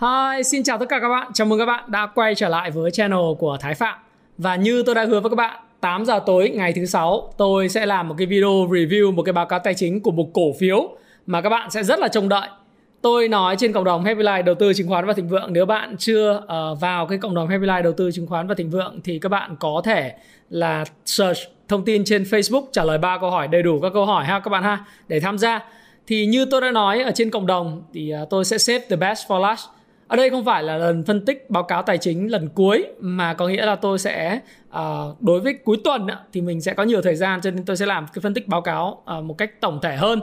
Hi, xin chào tất cả các bạn. Chào mừng các bạn đã quay trở lại với channel của Thái Phạm. Và như tôi đã hứa với các bạn, 8 giờ tối ngày thứ sáu tôi sẽ làm một cái video review một cái báo cáo tài chính của một cổ phiếu mà các bạn sẽ rất là trông đợi. Tôi nói trên cộng đồng Happy Life đầu tư chứng khoán và thịnh vượng nếu bạn chưa uh, vào cái cộng đồng Happy Life đầu tư chứng khoán và thịnh vượng thì các bạn có thể là search thông tin trên Facebook trả lời ba câu hỏi đầy đủ các câu hỏi ha các bạn ha để tham gia. Thì như tôi đã nói ở trên cộng đồng thì uh, tôi sẽ save the best for last ở đây không phải là lần phân tích báo cáo tài chính lần cuối mà có nghĩa là tôi sẽ uh, đối với cuối tuần thì mình sẽ có nhiều thời gian cho nên tôi sẽ làm cái phân tích báo cáo uh, một cách tổng thể hơn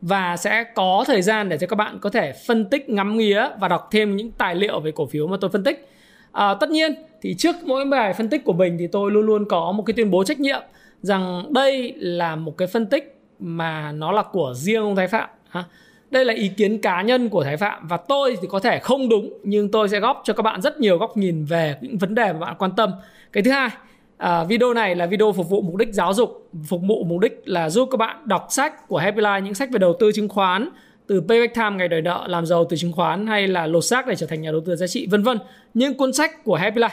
và sẽ có thời gian để cho các bạn có thể phân tích ngắm nghía và đọc thêm những tài liệu về cổ phiếu mà tôi phân tích. À, tất nhiên thì trước mỗi bài phân tích của mình thì tôi luôn luôn có một cái tuyên bố trách nhiệm rằng đây là một cái phân tích mà nó là của riêng ông Thái Phạm. Ha đây là ý kiến cá nhân của Thái Phạm và tôi thì có thể không đúng nhưng tôi sẽ góp cho các bạn rất nhiều góc nhìn về những vấn đề mà bạn quan tâm. Cái thứ hai, à, video này là video phục vụ mục đích giáo dục, phục vụ mục đích là giúp các bạn đọc sách của Happy Life, những sách về đầu tư chứng khoán, từ Payback Time ngày đời nợ làm giàu từ chứng khoán hay là lột xác để trở thành nhà đầu tư giá trị vân vân. Những cuốn sách của Happy Life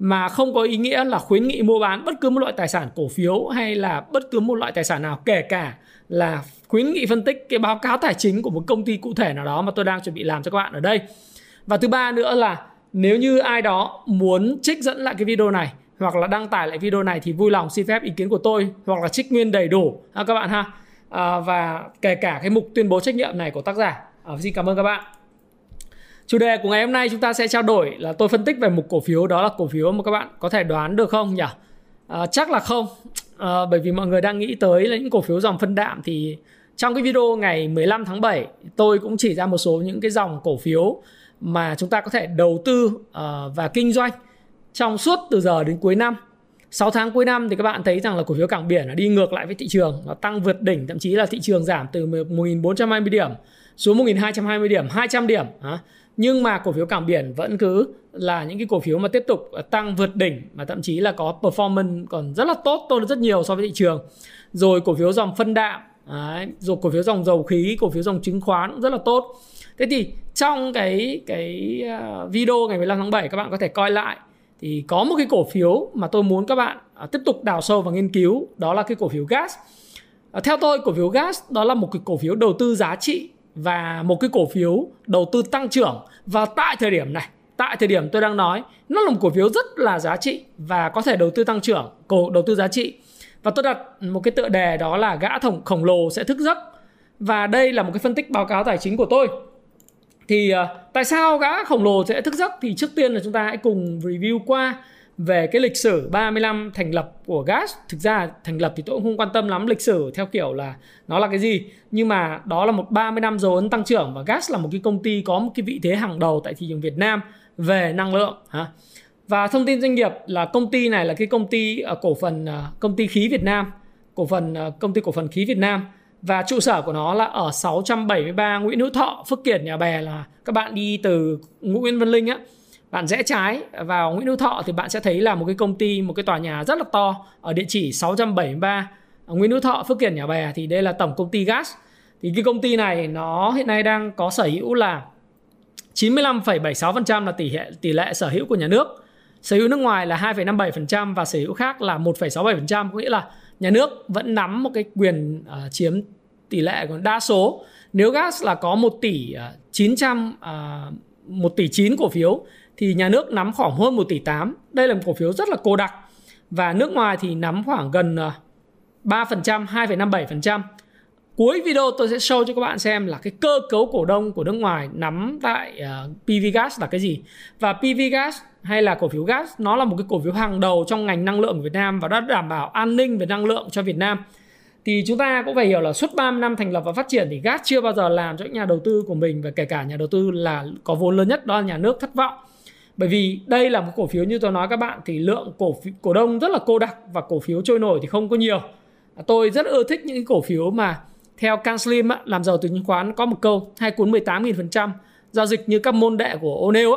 mà không có ý nghĩa là khuyến nghị mua bán bất cứ một loại tài sản cổ phiếu hay là bất cứ một loại tài sản nào kể cả là khuyến nghị phân tích cái báo cáo tài chính của một công ty cụ thể nào đó mà tôi đang chuẩn bị làm cho các bạn ở đây. Và thứ ba nữa là nếu như ai đó muốn trích dẫn lại cái video này hoặc là đăng tải lại video này thì vui lòng xin phép ý kiến của tôi hoặc là trích nguyên đầy đủ các bạn ha. À, và kể cả cái mục tuyên bố trách nhiệm này của tác giả. À, xin cảm ơn các bạn. Chủ đề của ngày hôm nay chúng ta sẽ trao đổi là tôi phân tích về một cổ phiếu đó là cổ phiếu mà các bạn có thể đoán được không nhỉ? À, chắc là không. À, bởi vì mọi người đang nghĩ tới là những cổ phiếu dòng phân đạm thì trong cái video ngày 15 tháng 7 tôi cũng chỉ ra một số những cái dòng cổ phiếu mà chúng ta có thể đầu tư uh, và kinh doanh trong suốt từ giờ đến cuối năm. 6 tháng cuối năm thì các bạn thấy rằng là cổ phiếu cảng biển nó đi ngược lại với thị trường, nó tăng vượt đỉnh, thậm chí là thị trường giảm từ 1.420 điểm xuống 1.220 điểm, 200 điểm. Nhưng mà cổ phiếu cảng biển vẫn cứ là những cái cổ phiếu mà tiếp tục tăng vượt đỉnh mà thậm chí là có performance còn rất là tốt, tốt rất nhiều so với thị trường. Rồi cổ phiếu dòng phân đạm Đấy, rồi cổ phiếu dòng dầu khí, cổ phiếu dòng chứng khoán cũng rất là tốt. Thế thì trong cái cái video ngày 15 tháng 7 các bạn có thể coi lại thì có một cái cổ phiếu mà tôi muốn các bạn tiếp tục đào sâu và nghiên cứu đó là cái cổ phiếu gas. Theo tôi cổ phiếu gas đó là một cái cổ phiếu đầu tư giá trị và một cái cổ phiếu đầu tư tăng trưởng và tại thời điểm này tại thời điểm tôi đang nói nó là một cổ phiếu rất là giá trị và có thể đầu tư tăng trưởng cổ đầu tư giá trị. Và tôi đặt một cái tựa đề đó là gã thổng khổng lồ sẽ thức giấc. Và đây là một cái phân tích báo cáo tài chính của tôi. Thì uh, tại sao gã khổng lồ sẽ thức giấc? Thì trước tiên là chúng ta hãy cùng review qua về cái lịch sử 30 năm thành lập của gas thực ra thành lập thì tôi cũng không quan tâm lắm lịch sử theo kiểu là nó là cái gì. Nhưng mà đó là một 30 năm dấu ấn tăng trưởng và gas là một cái công ty có một cái vị thế hàng đầu tại thị trường Việt Nam về năng lượng ha và thông tin doanh nghiệp là công ty này là cái công ty uh, cổ phần uh, công ty khí Việt Nam, cổ phần uh, công ty cổ phần khí Việt Nam. Và trụ sở của nó là ở 673 Nguyễn Hữu Thọ, Phước Kiển, Nhà Bè là các bạn đi từ Nguyễn Văn Linh á, bạn rẽ trái vào Nguyễn Hữu Thọ thì bạn sẽ thấy là một cái công ty, một cái tòa nhà rất là to ở địa chỉ 673 Nguyễn Hữu Thọ, Phước Kiển, Nhà Bè. Thì đây là tổng công ty gas. Thì cái công ty này nó hiện nay đang có sở hữu là 95,76% là tỷ lệ tỷ lệ sở hữu của nhà nước. Sở hữu nước ngoài là 2,57% và sở hữu khác là 1,67% có nghĩa là nhà nước vẫn nắm một cái quyền uh, chiếm tỷ lệ còn đa số. Nếu gas là có 1 tỷ uh, 900 uh, 1 tỷ 9 cổ phiếu thì nhà nước nắm khoảng hơn 1 tỷ 8 đây là một cổ phiếu rất là cô đặc. Và nước ngoài thì nắm khoảng gần à, 3% 2,57% cuối video tôi sẽ show cho các bạn xem là cái cơ cấu cổ đông của nước ngoài nắm tại à, uh, PV Gas là cái gì. Và PV Gas hay là cổ phiếu gas nó là một cái cổ phiếu hàng đầu trong ngành năng lượng của Việt Nam và đã đảm bảo an ninh về năng lượng cho Việt Nam. Thì chúng ta cũng phải hiểu là suốt 30 năm thành lập và phát triển thì gas chưa bao giờ làm cho những nhà đầu tư của mình và kể cả nhà đầu tư là có vốn lớn nhất đó là nhà nước thất vọng bởi vì đây là một cổ phiếu như tôi nói các bạn, thì lượng cổ cổ đông rất là cô đặc và cổ phiếu trôi nổi thì không có nhiều. À, tôi rất ưa thích những cổ phiếu mà theo Canslim làm giàu từ chứng khoán có một câu, hai cuốn 18.000% giao dịch như các môn đệ của O'Neill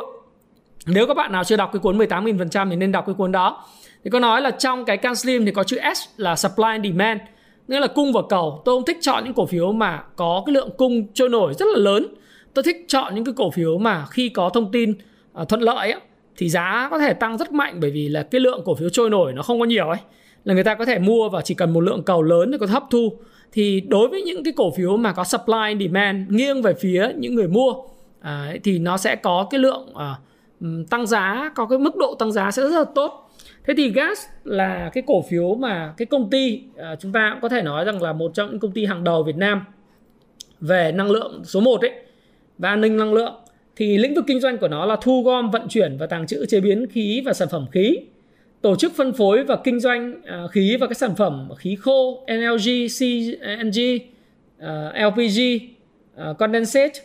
nếu các bạn nào chưa đọc cái cuốn 18.000% thì nên đọc cái cuốn đó. Thì có nói là trong cái Canslim thì có chữ S là supply and demand, nghĩa là cung và cầu. Tôi không thích chọn những cổ phiếu mà có cái lượng cung trôi nổi rất là lớn. Tôi thích chọn những cái cổ phiếu mà khi có thông tin uh, thuận lợi ấy, thì giá có thể tăng rất mạnh bởi vì là cái lượng cổ phiếu trôi nổi nó không có nhiều ấy. Là người ta có thể mua và chỉ cần một lượng cầu lớn để có hấp thu. Thì đối với những cái cổ phiếu mà có supply and demand nghiêng về phía những người mua à, thì nó sẽ có cái lượng à, tăng giá có cái mức độ tăng giá sẽ rất là tốt. Thế thì gas là cái cổ phiếu mà cái công ty à, chúng ta cũng có thể nói rằng là một trong những công ty hàng đầu Việt Nam về năng lượng số 1 ấy và an ninh năng lượng thì lĩnh vực kinh doanh của nó là thu gom vận chuyển và tàng trữ chế biến khí và sản phẩm khí tổ chức phân phối và kinh doanh à, khí và các sản phẩm khí khô NLG, CNG, à, LPG, à, condensate,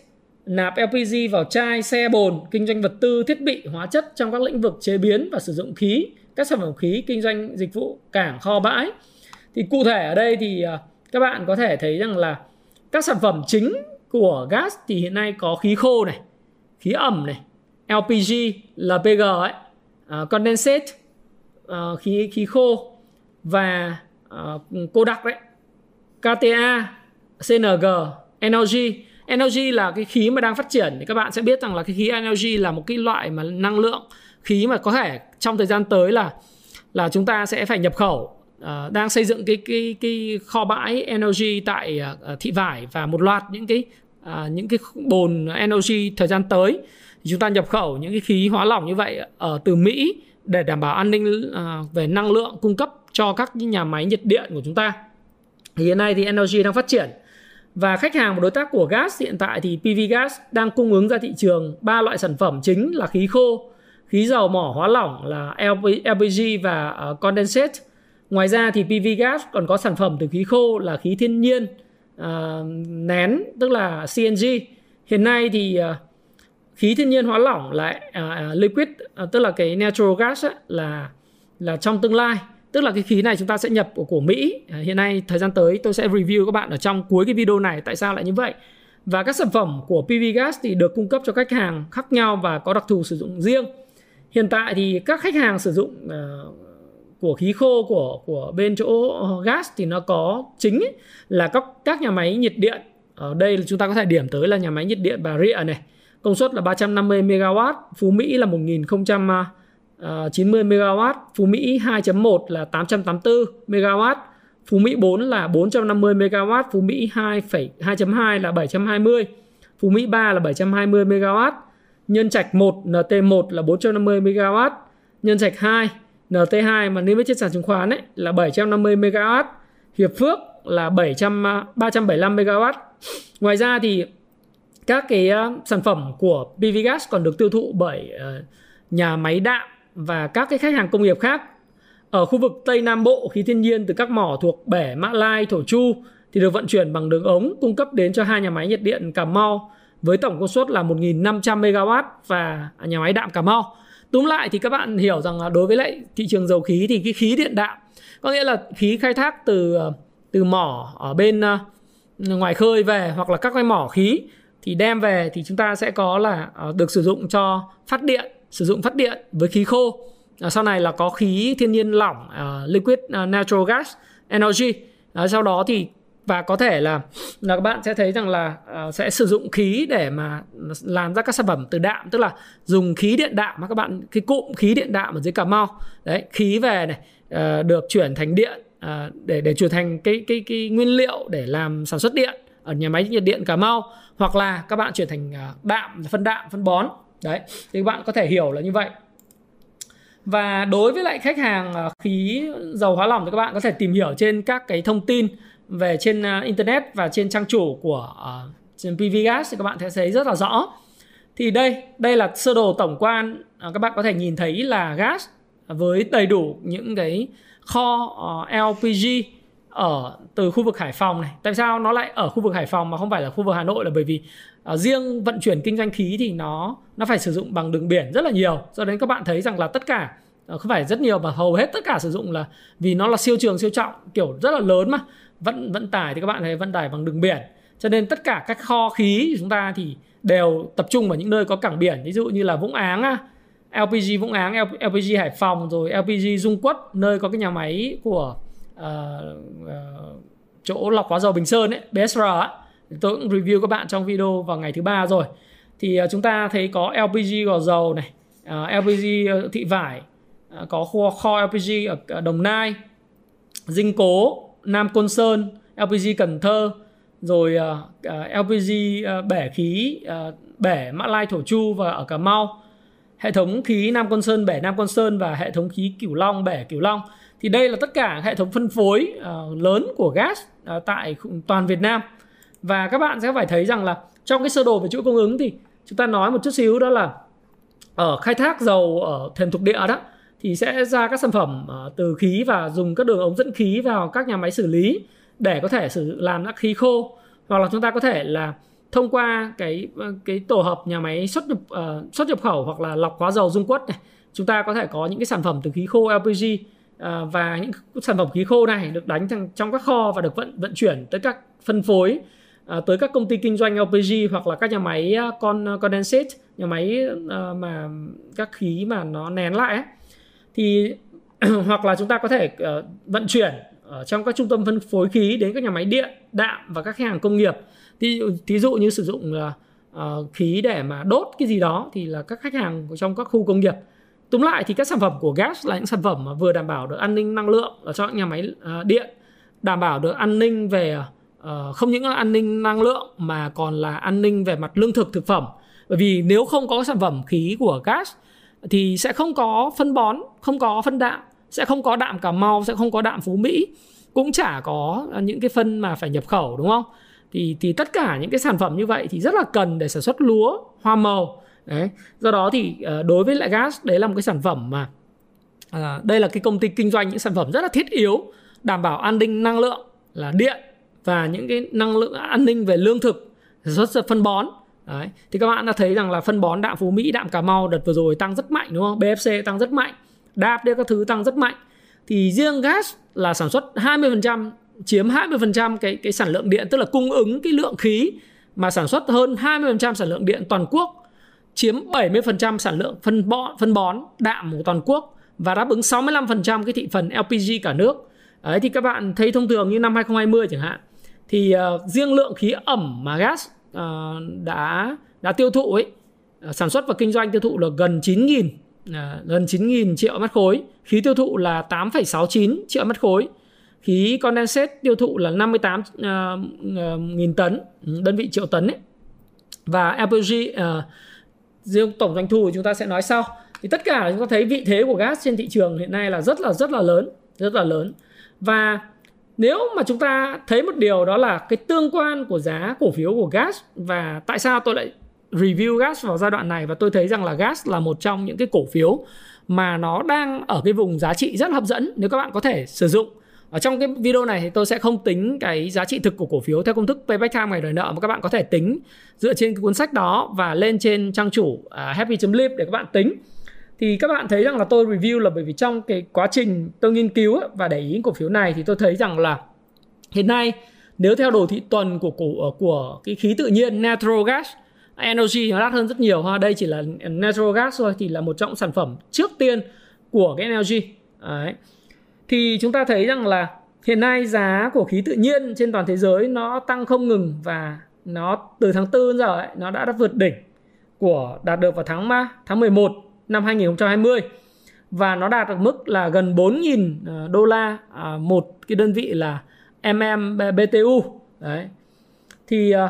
nạp LPG vào chai, xe bồn, kinh doanh vật tư, thiết bị, hóa chất trong các lĩnh vực chế biến và sử dụng khí, các sản phẩm khí, kinh doanh dịch vụ, cảng, kho bãi. Thì cụ thể ở đây thì các bạn có thể thấy rằng là các sản phẩm chính của gas thì hiện nay có khí khô này, khí ẩm này, LPG, LPG ấy, à, uh, condensate, uh, khí khí khô và à, uh, đặc đấy. KTA CNG NLG NLG là cái khí mà đang phát triển. Thì các bạn sẽ biết rằng là cái khí NLG là một cái loại mà năng lượng khí mà có thể trong thời gian tới là là chúng ta sẽ phải nhập khẩu. Uh, đang xây dựng cái cái cái kho bãi NLG tại uh, thị vải và một loạt những cái à, những cái bồn LNG thời gian tới chúng ta nhập khẩu những cái khí hóa lỏng như vậy ở từ Mỹ để đảm bảo an ninh à, về năng lượng cung cấp cho các nhà máy nhiệt điện của chúng ta. Thì hiện nay thì LNG đang phát triển và khách hàng và đối tác của gas hiện tại thì PV Gas đang cung ứng ra thị trường ba loại sản phẩm chính là khí khô, khí dầu mỏ hóa lỏng là LPG và à, condensate. Ngoài ra thì PV Gas còn có sản phẩm từ khí khô là khí thiên nhiên uh, nén tức là CNG. Hiện nay thì uh, khí thiên nhiên hóa lỏng lại uh, liquid uh, tức là cái natural gas ấy, là là trong tương lai. Tức là cái khí này chúng ta sẽ nhập của, của Mỹ. Uh, hiện nay thời gian tới tôi sẽ review các bạn ở trong cuối cái video này tại sao lại như vậy. Và các sản phẩm của PV gas thì được cung cấp cho khách hàng khác nhau và có đặc thù sử dụng riêng. Hiện tại thì các khách hàng sử dụng uh, của khí khô của của bên chỗ ờ, gas thì nó có chính ấy, là các các nhà máy nhiệt điện. Ở đây là chúng ta có thể điểm tới là nhà máy nhiệt điện Bà Rịa này. Công suất là 350 MW, Phú Mỹ là 1090 à, à, MW, Phú Mỹ 2.1 là 884 MW, Phú Mỹ 4 là 450 MW, Phú Mỹ 2.2 là 720, Phú Mỹ 3 là 720 MW, Nhân Trạch 1 NT1 là 450 MW, Nhân Trạch 2 NT2 mà niêm yết trên sàn chứng khoán ấy là 750 MW, Hiệp Phước là 700 375 MW. Ngoài ra thì các cái ờ, sản phẩm của PV Gas còn được tiêu thụ bởi ờ, nhà máy đạm và các cái khách hàng công nghiệp khác ở khu vực Tây Nam Bộ khí thiên nhiên từ các mỏ thuộc bể Mã Lai, Thổ Chu thì được vận chuyển bằng đường ống cung cấp đến cho hai nhà máy nhiệt điện Cà Mau với tổng công suất là 1.500 MW và à, nhà máy đạm Cà Mau. Túm lại thì các bạn hiểu rằng là đối với lại thị trường dầu khí thì cái khí điện đạm, có nghĩa là khí khai thác từ ờ, từ mỏ ở bên ờ, ngoài khơi về hoặc là các cái mỏ khí thì đem về thì chúng ta sẽ có là ờ, được sử dụng cho phát điện, sử dụng phát điện với khí khô. Sau này là có khí thiên nhiên lỏng liquid natural gas, energy. Sau đó thì và có thể là là các bạn sẽ thấy rằng là uh, sẽ sử dụng khí để mà làm ra các sản phẩm từ đạm tức là dùng khí điện đạm mà các bạn cái cụm khí điện đạm ở dưới cà mau. Đấy khí về này uh, được chuyển thành điện uh, để để chuyển thành cái cái cái nguyên liệu để làm sản xuất điện ở nhà máy nhiệt điện Cà Mau hoặc là các bạn chuyển thành ờ, đạm phân đạm phân bón. Đấy thì các bạn có thể hiểu là như vậy. Và đối với lại khách hàng khí dầu hóa lỏng thì các bạn có thể tìm hiểu trên các cái thông tin về trên à, internet và trên trang chủ của uh, trên PV Gas thì các bạn sẽ thấy rất là rõ thì đây đây là sơ đồ tổng quan uh, các bạn có thể nhìn thấy là gas với đầy đủ những cái kho uh, LPG ở từ khu vực Hải Phòng này. Tại sao nó lại ở khu vực Hải Phòng mà không phải là khu vực Hà Nội là bởi vì uh, riêng vận chuyển kinh doanh khí thì nó nó phải sử dụng bằng đường biển rất là nhiều. Do đấy các bạn thấy rằng là tất cả uh, không phải rất nhiều mà hầu hết tất cả sử dụng là vì nó là siêu trường siêu trọng kiểu rất là lớn mà vận vận tải thì các bạn thấy vận tải bằng đường biển. Cho nên tất cả các kho khí của chúng ta thì đều tập trung vào những nơi có cảng biển ví dụ như là Vũng Áng LPG Vũng Áng, LPG Hải Phòng rồi LPG Dung Quất nơi có cái nhà máy của uh, uh, chỗ lọc hóa dầu Bình Sơn ấy, BSR ấy. Tôi cũng review các bạn trong video vào ngày thứ ba rồi. Thì uh, chúng ta thấy có LPG gò dầu này, uh, LPG thị vải, uh, có kho, kho LPG ở Đồng Nai, Dinh Cố, Nam Côn Sơn, LPG Cần Thơ, rồi à, à, uh, LPG uh, à, bể khí uh, bể Mã Lai Thổ Chu và ở Cà Mau. Hệ thống khí Nam Côn Sơn bể Nam Côn Sơn và hệ thống khí Cửu Long bể Cửu Long. Thì đây là tất cả hệ thống phân phối uh, lớn của gas uh, tại toàn Việt Nam. Và các bạn sẽ phải thấy rằng là trong cái sơ đồ về chuỗi cung ứng thì chúng ta nói một chút xíu đó là ở khai thác dầu ở thềm thuộc địa đó thì sẽ ra các sản phẩm ờ, từ khí và dùng các đường ống dẫn khí vào các nhà máy xử lý để có thể sử làm các khí khô hoặc là chúng ta có thể là thông qua cái ờ, cái tổ hợp nhà máy xuất nhập uh, xuất nhập khẩu hoặc là lọc hóa dầu dung quất này chúng ta có thể có những cái sản phẩm từ khí khô LPG uh, và những sản phẩm khí khô này được đánh trong, trong các kho và được vận vận chuyển tới các phân phối uh, tới các công ty kinh doanh LPG hoặc là các nhà máy con condensate nhà máy uh, mà các khí mà nó nén lại ấy thì hoặc là chúng ta có thể uh, vận chuyển ở trong các trung tâm phân phối khí đến các nhà máy điện đạm và các khách hàng công nghiệp. Thí dụ, thí dụ như sử dụng uh, khí để mà đốt cái gì đó thì là các khách hàng trong các khu công nghiệp. Túm lại thì các sản phẩm của gas là những sản phẩm mà vừa đảm bảo được an ninh năng lượng ở cho nhà máy uh, điện đảm bảo được an ninh về uh, không những là an ninh năng lượng mà còn là an ninh về mặt lương thực thực phẩm. Bởi vì nếu không có sản phẩm khí của gas thì sẽ không có phân bón không có phân đạm sẽ không có đạm cà mau sẽ không có đạm phú mỹ cũng chả có những cái phân mà phải nhập khẩu đúng không? Thì thì tất cả những cái sản phẩm như vậy thì rất là cần để sản xuất lúa hoa màu. Đấy. Do đó thì ờ, đối với lại gas đấy là một cái sản phẩm mà à, đây là cái công ty kinh doanh những sản phẩm rất là thiết yếu đảm bảo an ninh năng lượng là điện và những cái năng lượng an ninh về lương thực sản xuất phân bón đấy. Thì các bạn đã thấy rằng là phân bón đạm phú mỹ đạm cà mau đợt vừa rồi tăng rất mạnh đúng không? Bfc tăng rất mạnh đạp đây các thứ tăng rất mạnh. Thì riêng gas là sản xuất 20% chiếm 20% cái cái sản lượng điện tức là cung ứng cái lượng khí mà sản xuất hơn 20% sản lượng điện toàn quốc chiếm 70% sản lượng phân bón phân bón đạm của toàn quốc và đáp ứng 65% cái thị phần LPG cả nước. Đấy thì các bạn thấy thông thường như năm 2020 chẳng hạn. Thì uh, riêng lượng khí ẩm mà gas uh, đã đã tiêu thụ ấy. Ờ, sản xuất và kinh doanh tiêu thụ là gần 9.000 uh, ờ, gần 9.000 triệu mét khối, khí tiêu thụ là 8,69 triệu mét khối. Khí condensate tiêu thụ là 58 uh, uh, nghìn tấn ừ, đơn vị triệu tấn ấy. và LPG uh, riêng tổng doanh thu thì chúng ta sẽ nói sau. Thì tất cả chúng ta thấy vị thế của gas trên thị trường hiện nay là rất là rất là lớn rất là lớn. Và nếu mà chúng ta thấy một điều đó là cái tương quan của giá cổ phiếu của gas và tại sao tôi lại review gas vào giai đoạn này và tôi thấy rằng là gas là một trong những cái cổ phiếu mà nó đang ở cái vùng giá trị rất hấp dẫn nếu các bạn có thể sử dụng. Ở trong cái video này thì tôi sẽ không tính cái giá trị thực của cổ phiếu theo công thức payback time ngày đòi nợ mà các bạn có thể tính dựa trên cái cuốn sách đó và lên trên trang chủ à, uh, happy.live để các bạn tính thì các bạn thấy rằng là tôi review là bởi vì trong cái quá trình tôi nghiên cứu và để ý cổ phiếu này thì tôi thấy rằng là hiện nay nếu theo đồ thị tuần của cổ ờ, của cái khí tự nhiên natural gas energy nó đắt hơn rất nhiều ha. Đây chỉ là natural gas thôi thì là một trong sản phẩm trước tiên của cái energy. Đấy. Thì chúng ta thấy rằng là hiện nay giá của khí tự nhiên trên toàn thế giới nó tăng không ngừng và nó từ tháng 4 giờ ấy, nó đã, đã vượt đỉnh của đạt được vào tháng 3, tháng 11 năm 2020 và nó đạt được mức là gần 4.000 ờ, đô la à, một cái đơn vị là mmBTU. Đấy. Thì ờ,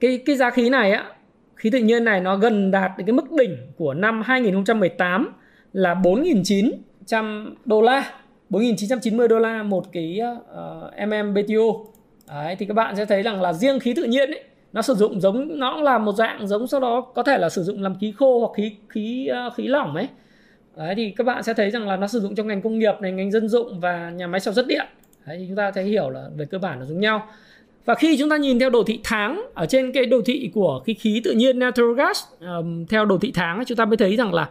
cái cái giá khí này á khí tự nhiên này nó gần đạt đến cái mức đỉnh của năm 2018 là 4.900 đô la 4.990 đô la một cái ờ, uh, MMBTU Đấy, thì các bạn sẽ thấy rằng là riêng khí tự nhiên ấy, nó sử dụng giống nó cũng là một dạng giống sau đó có thể là sử dụng làm khí khô hoặc khí khí à, khí lỏng ấy. Đấy, thì các bạn sẽ thấy rằng là nó sử dụng trong ngành công nghiệp này ngành dân dụng và nhà máy sản xuất điện. Đấy, thì chúng ta sẽ hiểu là về cơ bản là giống nhau. Và khi chúng ta nhìn theo đồ thị tháng ở trên cái đồ thị của cái khí tự nhiên natural gas um, theo đồ thị tháng chúng ta mới thấy rằng là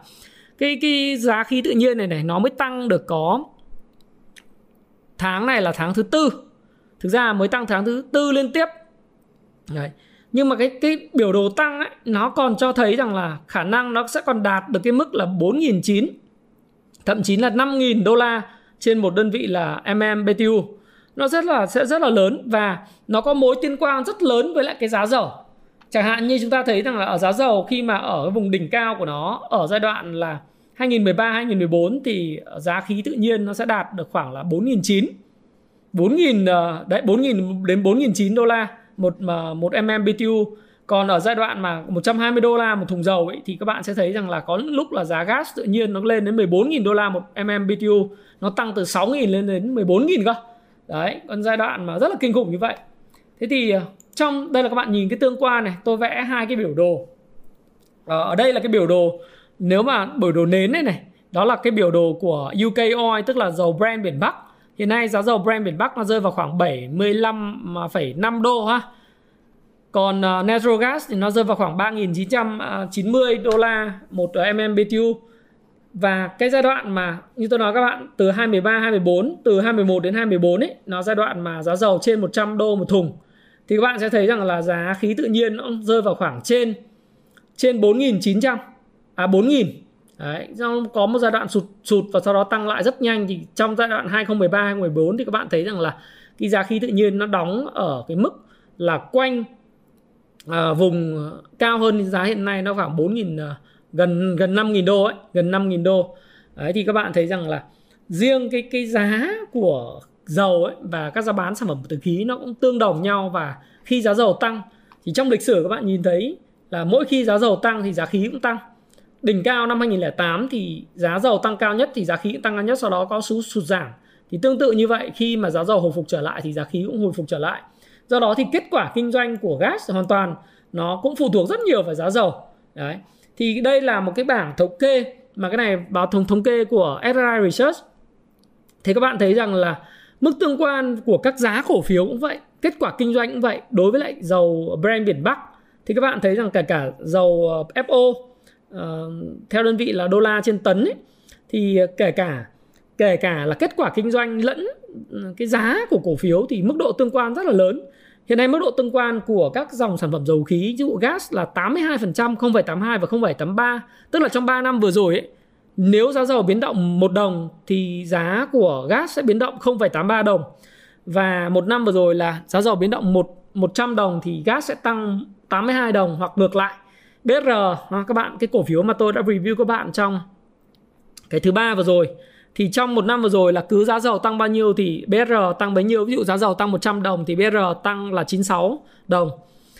cái cái giá khí tự nhiên này này nó mới tăng được có tháng này là tháng thứ tư. Thực ra mới tăng tháng thứ tư liên tiếp. Đấy nhưng mà cái cái biểu đồ tăng ấy, nó còn cho thấy rằng là khả năng nó sẽ còn đạt được cái mức là 4.900 thậm chí là 5.000 đô la trên một đơn vị là mm BTU nó rất là, sẽ rất là lớn và nó có mối liên quan rất lớn với lại cái giá dầu. Chẳng hạn như chúng ta thấy rằng là ở giá dầu khi mà ở cái vùng đỉnh cao của nó ở giai đoạn là 2013 2014 thì giá khí tự nhiên nó sẽ đạt được khoảng là 4.900 4.000 ờ, đấy 4.000 đến 4.900 đô la một ờ, một mm BTU còn ở giai đoạn mà 120 đô la một thùng dầu ấy, thì các bạn sẽ thấy rằng là có lúc là giá gas tự nhiên nó lên đến 14.000 đô la một mm BTU nó tăng từ 6.000 lên đến 14.000 cơ. Đấy, còn giai đoạn mà rất là kinh khủng như vậy. Thế thì ờ, trong, đây là các bạn nhìn cái tương quan này, tôi vẽ hai cái biểu đồ. Ờ, ở đây là cái biểu đồ, nếu mà biểu đồ nến này này, đó là cái biểu đồ của UK Oil, tức là dầu Brent biển Bắc hiện nay giá dầu Brent miền Bắc nó rơi vào khoảng 75,5 đô ha. Còn uh, natural gas thì nó rơi vào khoảng 3.990 đô la một MMBTU. Và cái giai đoạn mà như tôi nói các bạn từ 23 24 từ 21 đến 24 ấy nó giai đoạn mà giá dầu trên 100 đô một thùng. Thì các bạn sẽ thấy rằng là giá khí tự nhiên nó rơi vào khoảng trên trên 4.900 à 4.000 Đấy, có một giai đoạn sụt sụt và sau đó tăng lại rất nhanh thì trong giai đoạn 2013 2014 thì các bạn thấy rằng là cái giá khí tự nhiên nó đóng ở cái mức là quanh à, vùng cao hơn giá hiện nay nó khoảng 4.000 à, gần gần 5.000 đô ấy, gần 5.000 đô. Đấy thì các bạn thấy rằng là riêng cái cái giá của dầu ấy và các giá bán sản phẩm từ khí nó cũng tương đồng nhau và khi giá dầu tăng thì trong lịch sử các bạn nhìn thấy là mỗi khi giá dầu tăng thì giá khí cũng tăng. Đỉnh cao năm 2008 thì giá dầu tăng cao nhất thì giá khí cũng tăng cao nhất, sau đó có số sụt giảm. Thì tương tự như vậy, khi mà giá dầu hồi phục trở lại thì giá khí cũng hồi phục trở lại. Do đó thì kết quả kinh doanh của gas hoàn toàn nó cũng phụ thuộc rất nhiều vào giá dầu. Đấy thì đây là một cái bảng thống kê, mà cái này báo thống thống kê của SRI Research thì các bạn thấy rằng là mức tương quan của các giá cổ phiếu cũng vậy, kết quả kinh doanh cũng vậy, đối với lại dầu Brent biển Bắc thì các bạn thấy rằng cả cả dầu ờ, FO uh, theo đơn vị là đô la trên tấn ấy, thì kể cả kể cả là kết quả kinh doanh lẫn ừ, cái giá của cổ phiếu thì mức độ tương quan rất là lớn Hiện nay mức độ tương quan của các dòng sản phẩm dầu khí, ví dụ gas là 82%, 0,82 và 0,83. Tức là trong 3 năm vừa rồi ấy, nếu giá dầu biến động 1 đồng thì giá của gas sẽ biến động 0,83 đồng. Và một năm vừa rồi là giá dầu biến động 1 100 đồng thì gas sẽ tăng 82 đồng hoặc ngược lại. BR ờ, các bạn, cái cổ phiếu mà tôi đã review các bạn trong cái thứ ba vừa rồi, thì trong một năm vừa rồi là cứ giá dầu tăng bao nhiêu thì BR tăng bấy nhiêu. Ví dụ giá dầu tăng 100 đồng thì BR tăng là 96 đồng.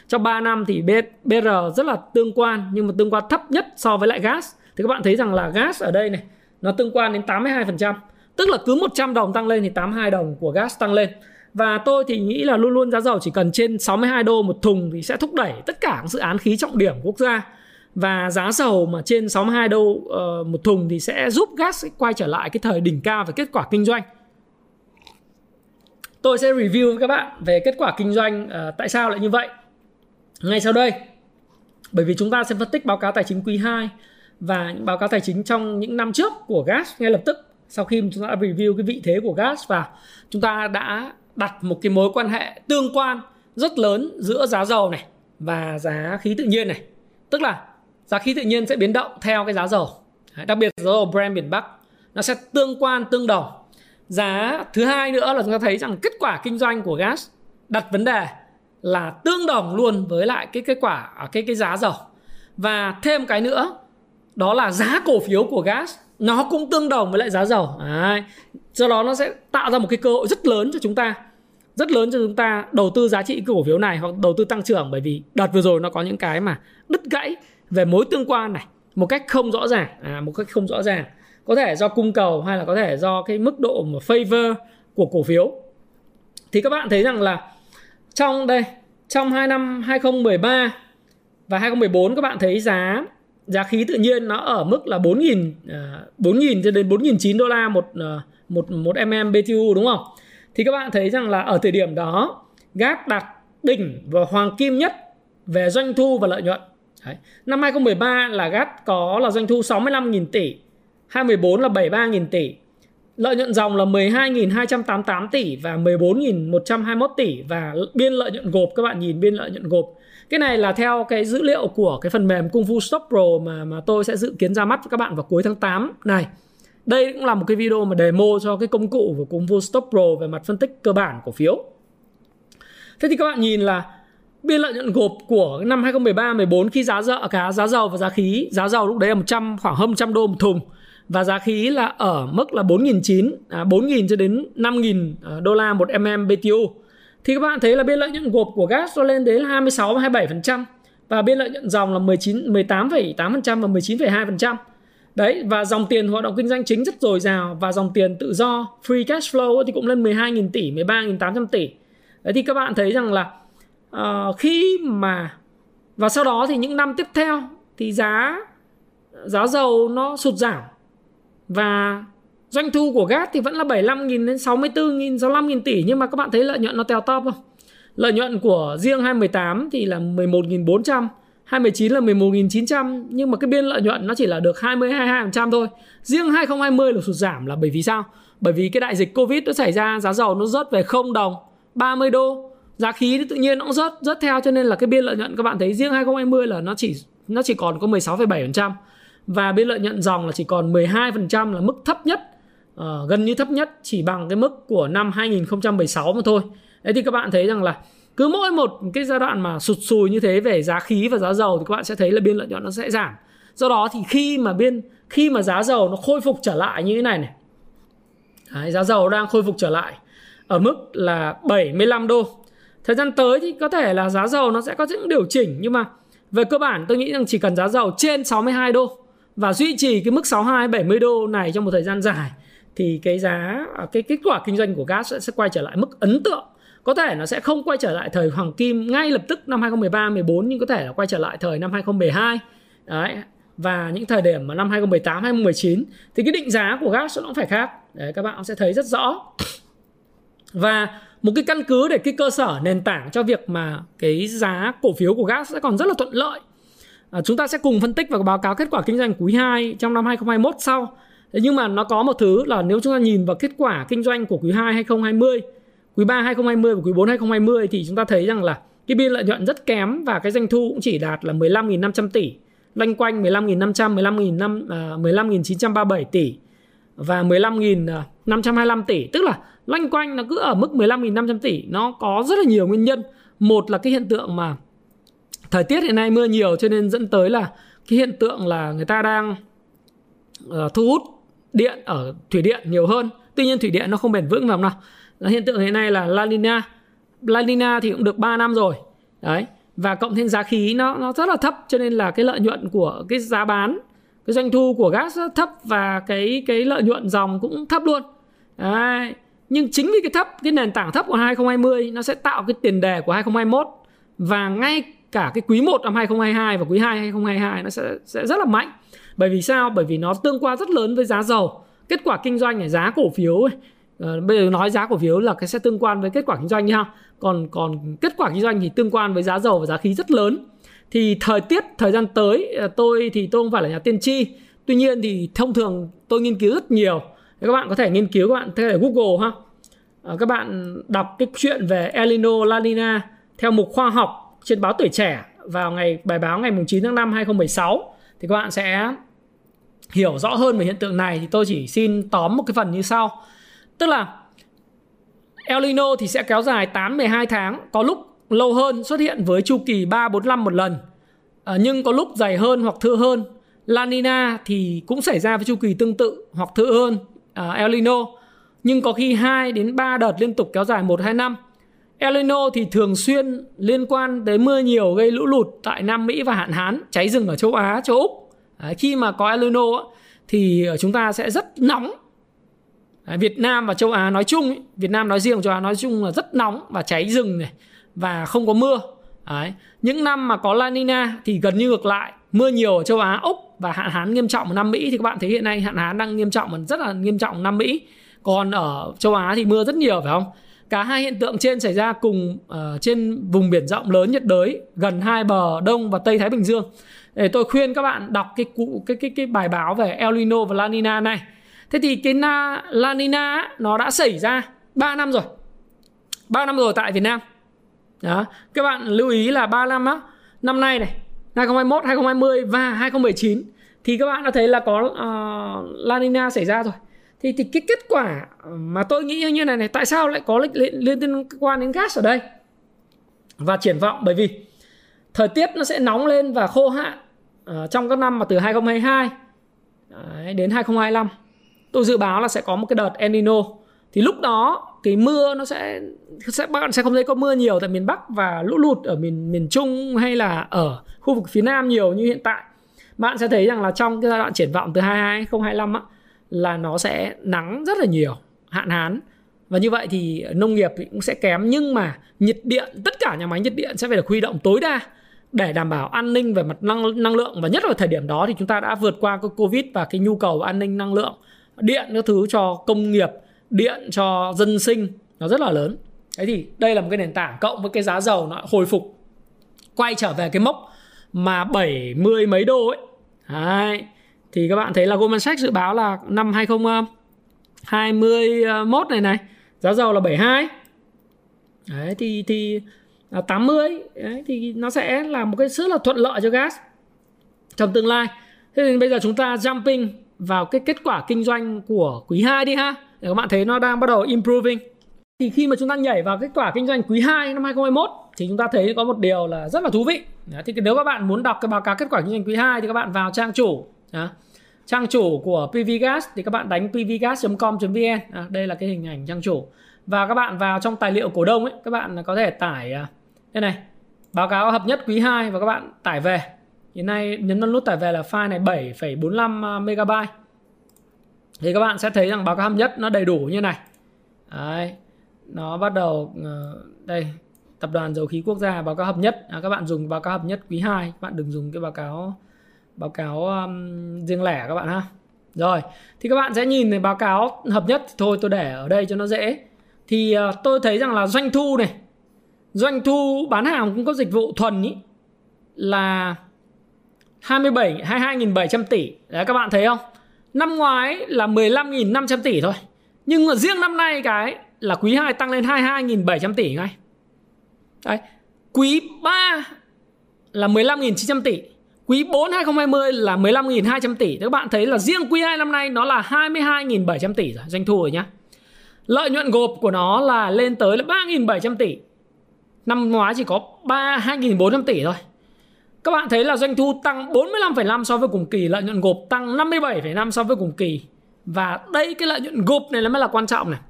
Trong 3 năm thì BR rất là tương quan, nhưng mà tương quan thấp nhất so với lại gas. Thì các bạn thấy rằng là gas ở đây này, nó tương quan đến 82% tức là cứ 100 đồng tăng lên thì 82 đồng của gas tăng lên và tôi thì nghĩ là luôn luôn giá dầu chỉ cần trên 62 đô một thùng thì sẽ thúc đẩy tất cả các dự án khí trọng điểm quốc gia và giá dầu mà trên 62 đô uh, một thùng thì sẽ giúp gas quay trở lại cái thời đỉnh cao về kết quả kinh doanh. Tôi sẽ review với các bạn về kết quả kinh doanh uh, tại sao lại như vậy. Ngay sau đây. Bởi vì chúng ta sẽ phân tích báo cáo tài chính quý 2 và những báo cáo tài chính trong những năm trước của gas ngay lập tức sau khi chúng ta đã review cái vị thế của gas và chúng ta đã đặt một cái mối quan hệ tương quan rất lớn giữa giá dầu này và giá khí tự nhiên này. Tức là giá khí tự nhiên sẽ biến động theo cái giá dầu. Đặc biệt giá dầu Brent biển Bắc, nó sẽ tương quan, tương đồng. Giá thứ hai nữa là chúng ta thấy rằng kết quả kinh doanh của gas đặt vấn đề là tương đồng luôn với lại cái kết quả à, cái cái giá dầu. Và thêm cái nữa, đó là giá cổ phiếu của gas nó cũng tương đồng với lại giá dầu. Đấy. do đó nó sẽ tạo ra một cái cơ hội rất lớn cho chúng ta. Rất lớn cho chúng ta đầu tư giá trị cổ phiếu này hoặc đầu tư tăng trưởng. Bởi vì đợt vừa rồi nó có những cái mà đứt gãy về mối tương quan này. Một cách không rõ ràng. À, một cách không rõ ràng. Có thể do cung cầu hay là có thể do cái mức độ mà favor của cổ phiếu. Thì các bạn thấy rằng là trong đây trong hai năm 2013 và 2014 các bạn thấy giá giá khí tự nhiên nó ở mức là 4.000 4.000 à, cho đến 4.900 đô la một à, một một mm BTU đúng không? thì các bạn thấy rằng là ở thời điểm đó GAT đạt đỉnh và hoàng kim nhất về doanh thu và lợi nhuận. Đấy. Năm 2013 là GAT có là doanh thu 65.000 tỷ, 2014 là 73.000 tỷ, lợi nhuận dòng là 12.288 tỷ và 14.121 tỷ và biên lợi nhuận gộp các bạn nhìn biên lợi nhuận gộp cái này là theo cái dữ liệu của cái phần mềm Kung Fu Stop Pro mà mà tôi sẽ dự kiến ra mắt với các bạn vào cuối tháng 8 này đây cũng là một cái video mà demo cho cái công cụ của Kung Fu Stop Pro về mặt phân tích cơ bản cổ phiếu. Thế thì các bạn nhìn là biên lợi nhuận gộp của năm 2013 14 khi giá dầu cá giá dầu và giá khí giá dầu lúc đấy là 100 khoảng hơn 100 đô một thùng và giá khí là ở mức là 4.900 à, 4.000 cho đến 5.000 à, đô la một mm BTU thì các bạn thấy là biên lợi nhuận gộp của gas nó lên đến 26 và 27% và biên lợi nhuận dòng là 19 18,8% và 19,2%. Đấy và dòng tiền hoạt động kinh doanh chính rất dồi dào và dòng tiền tự do free cash flow thì cũng lên 12.000 tỷ, 13.800 tỷ. Đấy thì các bạn thấy rằng là uh, khi mà và sau đó thì những năm tiếp theo thì giá giá dầu nó sụt giảm và Doanh thu của GAT thì vẫn là 75.000 đến 64.000, 65.000 tỷ nhưng mà các bạn thấy lợi nhuận nó tèo top không? Lợi nhuận của riêng 2018 thì là 11.400, 2019 là 11.900 nhưng mà cái biên lợi nhuận nó chỉ là được 20 22% thôi. Riêng 2020 là sụt giảm là bởi vì sao? Bởi vì cái đại dịch Covid nó xảy ra, giá dầu nó rớt về 0 đồng, 30 đô. Giá khí thì tự nhiên nó cũng rớt rớt theo cho nên là cái biên lợi nhuận các bạn thấy riêng 2020 là nó chỉ nó chỉ còn có 16,7% và biên lợi nhuận dòng là chỉ còn 12% là mức thấp nhất uh, gần như thấp nhất chỉ bằng cái mức của năm 2016 mà thôi. Đấy thì các bạn thấy rằng là cứ mỗi một cái giai đoạn mà sụt sùi như thế về giá khí và giá dầu thì các bạn sẽ thấy là biên lợi nhuận nó sẽ giảm. Do đó thì khi mà biên khi mà giá dầu nó khôi phục trở lại như thế này này. Đấy, giá dầu đang khôi phục trở lại ở mức là 75 đô. Thời gian tới thì có thể là giá dầu nó sẽ có những điều chỉnh nhưng mà về cơ bản tôi nghĩ rằng chỉ cần giá dầu trên 62 đô và duy trì cái mức 62 70 đô này trong một thời gian dài thì cái giá à, cái kết quả kinh doanh của gas sẽ, sẽ quay trở lại mức ấn tượng. Có thể nó sẽ không quay trở lại thời hoàng kim ngay lập tức năm 2013 14 nhưng có thể là quay trở lại thời năm 2012 đấy và những thời điểm mà năm 2018 2019 thì cái định giá của gas nó cũng phải khác. Đấy các bạn sẽ thấy rất rõ. Và một cái căn cứ để cái cơ sở nền tảng cho việc mà cái giá cổ phiếu của gas sẽ còn rất là thuận lợi. À, chúng ta sẽ cùng phân tích và báo cáo kết quả kinh doanh quý 2 trong năm 2021 sau. Thế nhưng mà nó có một thứ là nếu chúng ta nhìn vào kết quả kinh doanh của quý 2 2020, quý 3 2020 và quý 4 2020 thì chúng ta thấy rằng là cái biên lợi nhuận rất kém và cái doanh thu cũng chỉ đạt là 15.500 tỷ, loanh quanh 15.500, 15.500, 15.937 tỷ và 15.525 tỷ, tức là loanh quanh nó cứ ở mức 15.500 tỷ, nó có rất là nhiều nguyên nhân. Một là cái hiện tượng mà thời tiết hiện nay mưa nhiều cho nên dẫn tới là cái hiện tượng là người ta đang uh, thu hút điện, ở thủy điện nhiều hơn. Tuy nhiên thủy điện nó không bền vững lắm nào. Là hiện tượng hiện nay là La Nina. La Nina thì cũng được 3 năm rồi. Đấy. Và cộng thêm giá khí nó nó rất là thấp, cho nên là cái lợi nhuận của cái giá bán, cái doanh thu của gas rất thấp và cái cái lợi nhuận dòng cũng thấp luôn. Đấy. nhưng chính vì cái thấp, cái nền tảng thấp của 2020 nó sẽ tạo cái tiền đề của 2021 và ngay cả cái quý 1 năm 2022 và quý 2 2022 nó sẽ sẽ rất là mạnh. Bởi vì sao? Bởi vì nó tương quan rất lớn với giá dầu. Kết quả kinh doanh này giá cổ phiếu ấy, Uh, bây giờ nói giá cổ phiếu là cái sẽ tương quan với kết quả kinh doanh nha. Còn còn kết quả kinh doanh thì tương quan với giá dầu và giá khí rất lớn. Thì thời tiết thời gian tới ờ, tôi thì tôi không phải là nhà tiên tri. Tuy nhiên thì thông thường tôi nghiên cứu rất nhiều. Các bạn có thể nghiên cứu các bạn có thể google ha. Uh, các bạn đọc cái chuyện về Elino La Nina theo mục khoa học trên báo tuổi trẻ vào ngày bài báo ngày 9 tháng 5 2016 thì các bạn sẽ hiểu rõ hơn về hiện tượng này thì tôi chỉ xin tóm một cái phần như sau. Tức là El Nino thì sẽ kéo dài 8 12 tháng, có lúc lâu hơn xuất hiện với chu kỳ 3 4 năm một lần. À, nhưng có lúc dài hơn hoặc thưa hơn. La Nina thì cũng xảy ra với chu kỳ tương tự hoặc thưa hơn à, El Nino, nhưng có khi 2 đến 3 đợt liên tục kéo dài 1 2 năm. El Nino thì thường xuyên liên quan tới mưa nhiều gây lũ lụt tại Nam Mỹ và hạn hán, cháy rừng ở châu Á, châu Úc. Đấy, khi mà có El Nino thì chúng ta sẽ rất nóng. Đấy, Việt Nam và châu Á nói chung Việt Nam nói riêng châu Á nói chung là rất nóng và cháy rừng này và không có mưa. Đấy. những năm mà có La Nina thì gần như ngược lại mưa nhiều ở châu Á Úc và hạn hán nghiêm trọng ở Nam Mỹ thì các bạn thấy hiện nay hạn hán đang nghiêm trọng rất là nghiêm trọng ở Nam Mỹ. Còn ở châu Á thì mưa rất nhiều phải không? Cả hai hiện tượng trên xảy ra cùng uh, trên vùng biển rộng lớn nhiệt đới gần hai bờ đông và tây thái bình dương. Để tôi khuyên các bạn đọc cái cụ cái cái cái bài báo về El Nino và La Nina này. Thế thì cái na, La Nina nó đã xảy ra 3 năm rồi. 3 năm rồi tại Việt Nam. Đó. Các bạn lưu ý là 3 năm á năm nay này 2021 2020 và 2019 thì các bạn đã thấy là có uh, La Nina xảy ra rồi thì thì cái kết quả mà tôi nghĩ như này này tại sao lại có liên, liên, liên quan đến gas ở đây? Và triển vọng bởi vì thời tiết nó sẽ nóng lên và khô hạn uh, trong các năm mà từ 2022 đấy, đến 2025 tôi dự báo là sẽ có một cái đợt El Nino. Thì lúc đó thì mưa nó sẽ sẽ bạn sẽ không thấy có mưa nhiều tại miền Bắc và lũ lụt ở miền miền Trung hay là ở khu vực phía Nam nhiều như hiện tại. Bạn sẽ thấy rằng là trong cái giai đoạn triển vọng từ 22 2025 á là nó sẽ nắng rất là nhiều, hạn hán. Và như vậy thì nông nghiệp cũng sẽ kém, nhưng mà nhiệt điện, tất cả nhà máy nhiệt điện sẽ phải được huy động tối đa để đảm bảo an ninh về mặt năng năng lượng. Và nhất là thời điểm đó thì chúng ta đã vượt qua cái covid và cái nhu cầu an ninh năng lượng. Điện các thứ cho công nghiệp, điện cho dân sinh, nó rất là lớn. Thế thì đây là một cái nền tảng, cộng với cái giá dầu nó hồi phục, quay trở về cái mốc mà 70 mấy đô ấy. Đấy thì các bạn thấy là Goldman Sachs dự báo là năm 2021 này này giá dầu là 72 Đấy, thì thì à, 80 Đấy, thì nó sẽ là một cái rất là thuận lợi cho gas trong tương lai. Thế thì bây giờ chúng ta jumping vào cái kết quả kinh doanh của quý 2 đi ha. Để các bạn thấy nó đang bắt đầu improving. Thì khi mà chúng ta nhảy vào kết quả kinh doanh quý 2 năm 2021 thì chúng ta thấy có một điều là rất là thú vị. Thì nếu các bạn muốn đọc cái báo cáo kết quả kinh doanh quý 2 thì các bạn vào trang chủ trang chủ của PVGas thì các bạn đánh pvgas.com.vn đây là cái hình ảnh trang chủ. Và các bạn vào trong tài liệu cổ đông ấy các bạn có thể tải à, đây này báo cáo hợp nhất quý 2 và các bạn tải về. Hiện nay nhấn vào nút tải về là file này 7,45 à, MB thì các bạn sẽ thấy rằng báo cáo hợp nhất nó đầy đủ như này. Đấy. nó bắt đầu ờ, đây tập đoàn dầu khí quốc gia báo cáo hợp nhất. À, các bạn dùng báo cáo hợp nhất quý 2 các bạn đừng dùng cái báo cáo báo cáo um, riêng lẻ các bạn ha. Rồi thì các bạn sẽ nhìn thấy báo cáo hợp nhất thì thôi tôi để ở đây cho nó dễ. Thì uh, tôi thấy rằng là doanh thu này doanh thu bán hàng cũng có dịch vụ thuần ý là 27 22.700 tỷ. Đấy các bạn thấy không? Năm ngoái là 15.500 tỷ thôi nhưng mà riêng năm nay cái là quý 2 tăng lên 22.700 tỷ ngay. Đấy quý 3 là 15.900 tỷ. Quý 4 2020 là 15.200 tỷ. Các bạn thấy là riêng quý 2 năm nay nó là 22.700 tỷ rồi, doanh thu rồi nhá. Lợi nhuận gộp của nó là lên tới là 3.700 tỷ. Năm ngoái chỉ có 3 2.400 tỷ thôi. Các bạn thấy là doanh thu tăng 45,5 so với cùng kỳ, lợi nhuận gộp tăng 57,5 so với cùng kỳ. Và đây cái lợi nhuận gộp này là mới là quan trọng này.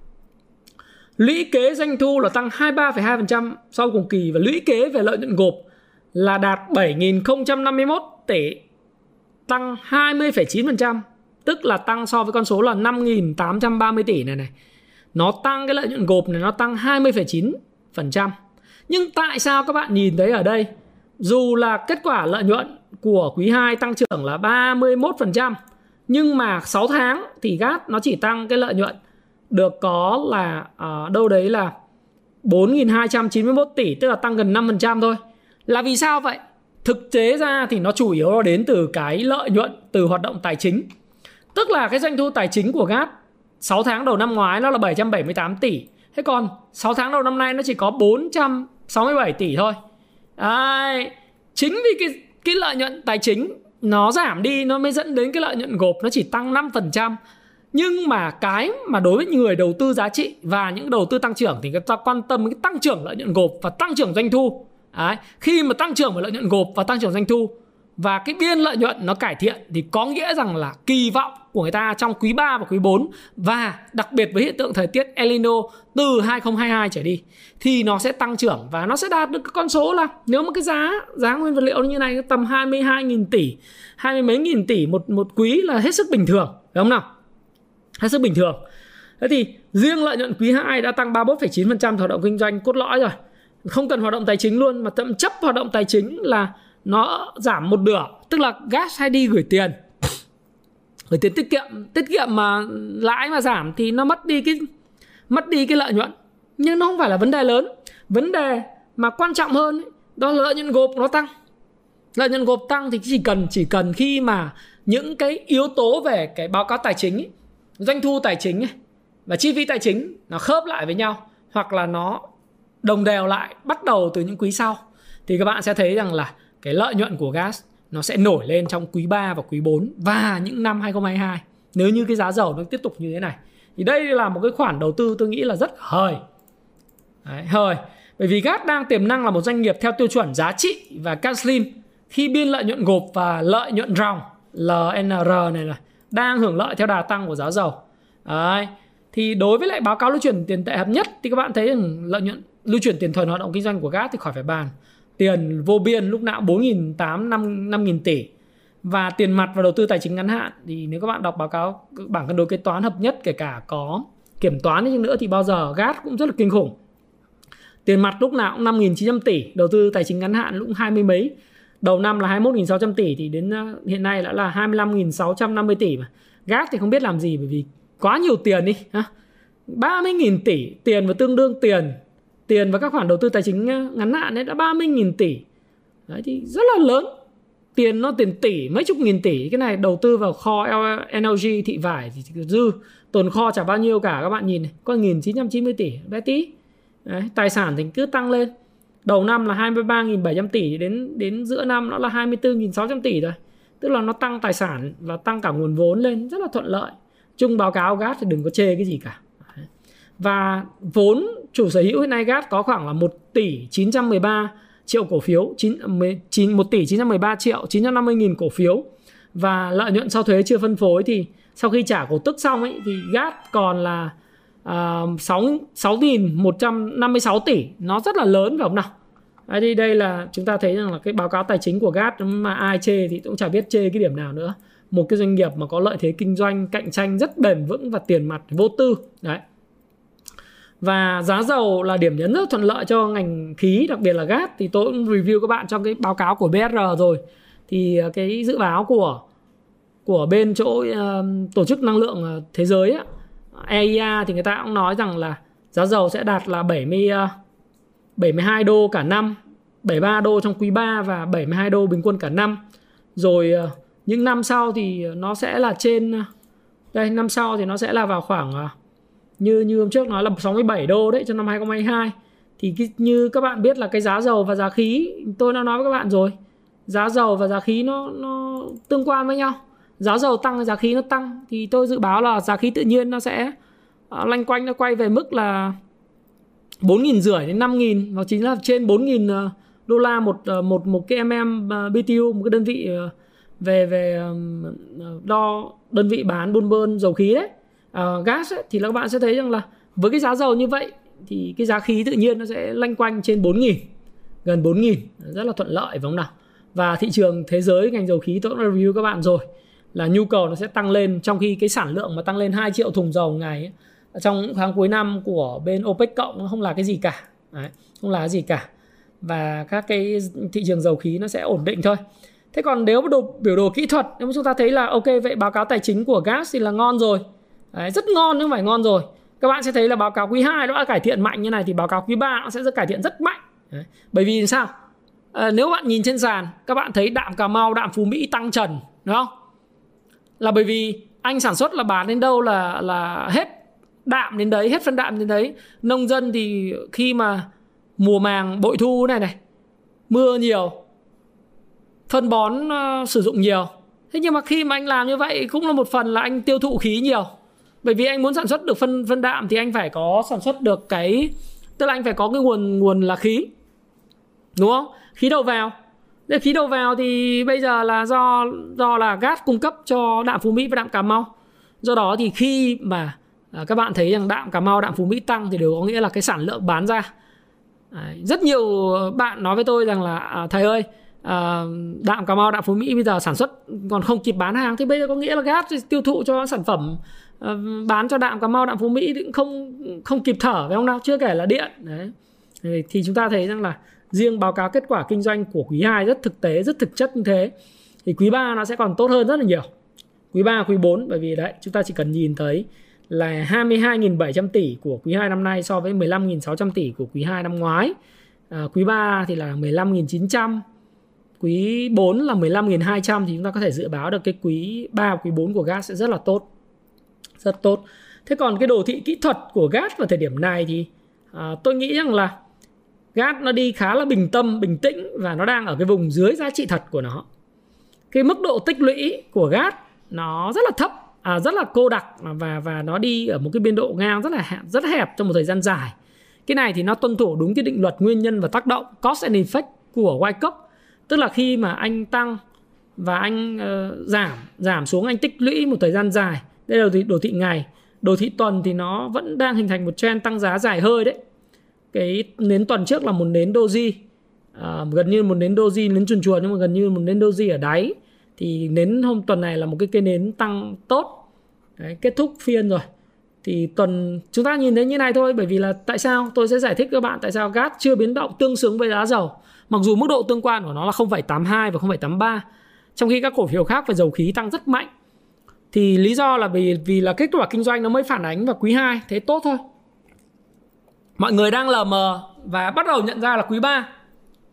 Lũy kế doanh thu là tăng 23,2% so với cùng kỳ và lũy kế về lợi nhuận gộp là đạt 7.051 tỷ, tăng 20,9%, tức là tăng so với con số là 5.830 tỷ này này. Nó tăng cái lợi nhuận gộp này nó tăng 20,9%. Nhưng tại sao các bạn nhìn thấy ở đây dù là kết quả lợi nhuận của quý 2 tăng trưởng là 31% nhưng mà 6 tháng thì GAT nó chỉ tăng cái lợi nhuận được có là uh, đâu đấy là 4.291 tỷ tức là tăng gần 5% thôi là vì sao vậy? Thực tế ra thì nó chủ yếu nó đến từ cái lợi nhuận từ hoạt động tài chính. Tức là cái doanh thu tài chính của GAT 6 tháng đầu năm ngoái nó là 778 tỷ. Thế còn 6 tháng đầu năm nay nó chỉ có 467 tỷ thôi. Đấy. Chính vì cái cái lợi nhuận tài chính nó giảm đi, nó mới dẫn đến cái lợi nhuận gộp nó chỉ tăng 5%. Nhưng mà cái mà đối với người đầu tư giá trị và những đầu tư tăng trưởng thì người ta quan tâm cái tăng trưởng lợi nhuận gộp và tăng trưởng doanh thu. Đấy. Khi mà tăng trưởng về lợi nhuận gộp và tăng trưởng doanh thu và cái biên lợi nhuận nó cải thiện thì có nghĩa rằng là kỳ vọng của người ta trong quý 3 và quý 4 và đặc biệt với hiện tượng thời tiết El Nino từ 2022 trở đi thì nó sẽ tăng trưởng và nó sẽ đạt được cái con số là nếu mà cái giá giá nguyên vật liệu như này tầm 22.000 tỷ, hai mươi mấy nghìn tỷ một một quý là hết sức bình thường, đúng không nào? Hết sức bình thường. Thế thì riêng lợi nhuận quý 2 đã tăng 31,9% hoạt động kinh doanh cốt lõi rồi không cần hoạt động tài chính luôn mà thậm chấp hoạt động tài chính là nó giảm một nửa. Tức là gas hay đi gửi tiền. Gửi tiền tiết kiệm tiết kiệm mà lãi mà giảm thì nó mất đi cái mất đi cái lợi nhuận. Nhưng nó không phải là vấn đề lớn. Vấn đề mà quan trọng hơn đó là lợi nhuận gộp nó tăng. Lợi nhuận gộp tăng thì chỉ cần chỉ cần khi mà những cái yếu tố về cái báo cáo tài chính ấy, doanh thu tài chính ấy, và chi phí tài chính nó khớp lại với nhau hoặc là nó đồng đều lại bắt đầu từ những quý sau. Thì các bạn sẽ thấy rằng là cái lợi nhuận của gas nó sẽ nổi lên trong quý 3 và quý 4 và những năm 2022 nếu như cái giá dầu nó tiếp tục như thế này thì đây là một cái khoản đầu tư tôi nghĩ là rất hời. Đấy, hời. Bởi vì gas đang tiềm năng là một doanh nghiệp theo tiêu chuẩn giá trị và Caslin khi biên lợi nhuận gộp và lợi nhuận ròng LNR này là đang hưởng lợi theo đà tăng của giá dầu. Đấy. thì đối với lại báo cáo lưu chuyển tiền tệ hợp nhất thì các bạn thấy rằng lợi nhuận lưu chuyển tiền thuần hoạt động kinh doanh của gas thì khỏi phải bàn. Tiền vô biên lúc nào 4.800 5 5.000 tỷ. Và tiền mặt và đầu tư tài chính ngắn hạn thì nếu các bạn đọc báo cáo bảng cân đối kế toán hợp nhất kể cả có kiểm toán đi nữa thì bao giờ gas cũng rất là kinh khủng. Tiền mặt lúc nào cũng 5.900 tỷ, đầu tư tài chính ngắn hạn cũng hai mươi mấy. Đầu năm là 21.600 tỷ thì đến uh, hiện nay đã là 25.650 tỷ mà. Gas thì không biết làm gì bởi vì quá nhiều tiền đi, ha. 30.000 tỷ tiền và tương đương tiền tiền và các khoản đầu tư tài chính ờ, ngắn hạn ấy đã 30.000 tỷ. Đấy thì rất là lớn. Tiền nó tiền tỷ mấy chục nghìn tỷ. Cái này đầu tư vào kho LNG thị vải thì dư. Tồn kho chả bao nhiêu cả các bạn nhìn này. Có 1990 tỷ bé tí. Đấy, tài sản thì cứ tăng lên. Đầu năm là 23.700 tỷ đến đến giữa năm nó là 24.600 tỷ rồi tức là nó tăng tài sản và tăng cả nguồn vốn lên rất là thuận lợi. Chung báo cáo gas thì đừng có chê cái gì cả và vốn chủ sở hữu hiện nay GAT có khoảng là 1 tỷ 913 triệu cổ phiếu 9, 9 1 tỷ 913 triệu 950 nghìn cổ phiếu. Và lợi nhuận sau thuế chưa phân phối thì sau khi trả cổ tức xong ấy thì GAT còn là uh, 6 6.156 tỷ. Nó rất là lớn phải không nào? Đấy, thì đây là chúng ta thấy rằng là cái báo cáo tài chính của GAT mà ai chê thì cũng chả biết chê cái điểm nào nữa. Một cái doanh nghiệp mà có lợi thế kinh doanh cạnh tranh rất bền vững và tiền mặt vô tư. Đấy và giá dầu là điểm nhấn rất thuận lợi cho ngành khí đặc biệt là gas. Thì tôi cũng review các bạn trong cái báo cáo của BSR rồi. Thì ờ, cái dự báo của của bên chỗ uh, tổ chức năng lượng ờ, thế giới á, EIA thì người ta cũng nói rằng là giá dầu sẽ đạt là 70 uh, 72 đô cả năm 73 đô trong quý 3 và 72 đô bình quân cả năm. Rồi uh, những năm sau thì nó sẽ là trên đây năm sau thì nó sẽ là vào khoảng uh, như như hôm trước nói là 67 đô đấy cho năm 2022 thì cái, như các bạn biết là cái giá dầu và giá khí tôi đã nói với các bạn rồi. Giá dầu và giá khí nó nó tương quan với nhau. Giá dầu tăng giá khí nó tăng. Thì tôi dự báo là giá khí tự nhiên nó sẽ à, uh, lanh quanh nó quay về mức là bốn nghìn rưỡi đến năm nghìn. Và chính là trên bốn nghìn uh, đô la một uh, một một cái mm BTU một cái đơn vị về về đo đơn vị bán buôn bơn dầu khí đấy uh, gas ấy, thì các bạn sẽ thấy rằng là với cái giá dầu như vậy thì cái giá khí tự nhiên nó sẽ lanh quanh trên 4.000 gần 4.000 rất là thuận lợi phải không nào? Và thị trường thế giới ngành dầu khí tôi đã review các bạn rồi là nhu cầu nó sẽ tăng lên. Trong khi cái sản lượng mà tăng lên 2 triệu thùng dầu ngày ấy, trong tháng cuối năm của bên OPEC cộng nó không là cái gì cả. Đấy, không là cái gì cả. Và các cái thị trường dầu khí nó sẽ ổn định thôi. Thế còn nếu đồ biểu đồ kỹ thuật nếu mà chúng ta thấy là ok vậy báo cáo tài chính của gas thì là ngon rồi. Đấy, rất ngon nhưng phải ngon rồi. Các bạn sẽ thấy là báo cáo quý 2 nó đã cải thiện mạnh như này thì báo cáo quý 3 nó sẽ rất cải thiện rất mạnh. Đấy. bởi vì sao? À, nếu bạn nhìn trên sàn các bạn thấy đạm cà mau đạm phú mỹ tăng trần đúng không? Là bởi vì anh sản xuất là bán đến đâu là là hết đạm đến đấy hết phân đạm đến đấy. Nông dân thì khi mà mùa màng bội thu này này mưa nhiều phân bón uh, sử dụng nhiều. Thế nhưng mà khi mà anh làm như vậy cũng là một phần là anh tiêu thụ khí nhiều bởi vì anh muốn sản xuất được phân phân đạm thì anh phải có sản xuất được cái tức là anh phải có cái nguồn nguồn là khí đúng không? Khí đầu vào. Để khí đầu vào thì bây giờ là do do là gas cung cấp cho đạm phú mỹ và đạm cà mau. Do đó thì khi mà à, các bạn thấy rằng đạm cà mau đạm phú mỹ tăng thì đều có nghĩa là cái sản lượng bán ra. Đấy, rất nhiều bạn nói với tôi rằng là à, thầy ơi à, đạm cà mau đạm phú mỹ bây giờ sản xuất còn không kịp bán hàng thì bây giờ có nghĩa là gas tiêu thụ cho sản phẩm Ờ, bán cho đạm cà mau đạm phú mỹ cũng không không kịp thở phải không nào? Chưa kể là điện. Đấy. Thì chúng ta thấy rằng là riêng báo cáo kết quả kinh doanh của quý 2 rất thực tế rất thực chất như thế. Thì quý 3 nó sẽ còn tốt hơn rất là nhiều. Quý 3, quý 4 bởi vì đấy chúng ta chỉ cần nhìn thấy là 22.700 tỷ của quý 2 năm nay so với 15.600 tỷ của quý 2 năm ngoái. À, quý 3 thì là 15.900, quý 4 là 15.200 thì chúng ta có thể dự báo được cái quý 3 quý 4 của gas sẽ rất là tốt. Rất tốt. Thế còn cái đồ thị kỹ thuật của gas vào thời điểm này thì à, tôi nghĩ rằng là gas nó đi khá là bình tâm, bình tĩnh và nó đang ở cái vùng dưới giá trị thật của nó. Cái mức độ tích lũy của gas nó rất là thấp à, rất là cô đặc và và nó đi ở một cái biên độ ngang rất là hẹp, rất hẹp trong một thời gian dài. Cái này thì nó tuân thủ đúng cái định luật nguyên nhân và tác động cost and effect của Wyckoff. Tức là khi mà anh tăng và anh uh, giảm giảm xuống anh tích lũy một thời gian dài. Đây là đồ thị, đồ thị ngày. Đồ thị tuần thì nó vẫn đang hình thành một trend tăng giá dài hơi đấy. Cái nến tuần trước là một nến doji. À, gần như một nến doji nến chuồn chuồn nhưng mà gần như một nến doji ở đáy. Thì nến hôm tuần này là một cái cây nến tăng tốt. Đấy, kết thúc phiên rồi. Thì tuần chúng ta nhìn thấy như này thôi bởi vì là tại sao? Tôi sẽ giải thích các bạn tại sao gas chưa biến động tương xứng với giá dầu. Mặc dù mức độ tương quan của nó là 0,82 và 0,83 trong khi các cổ phiếu khác về dầu khí tăng rất mạnh thì lý do là vì vì là kết quả kinh doanh nó mới phản ánh vào quý 2 thế tốt thôi. Mọi người đang lờ mờ và bắt đầu nhận ra là quý 3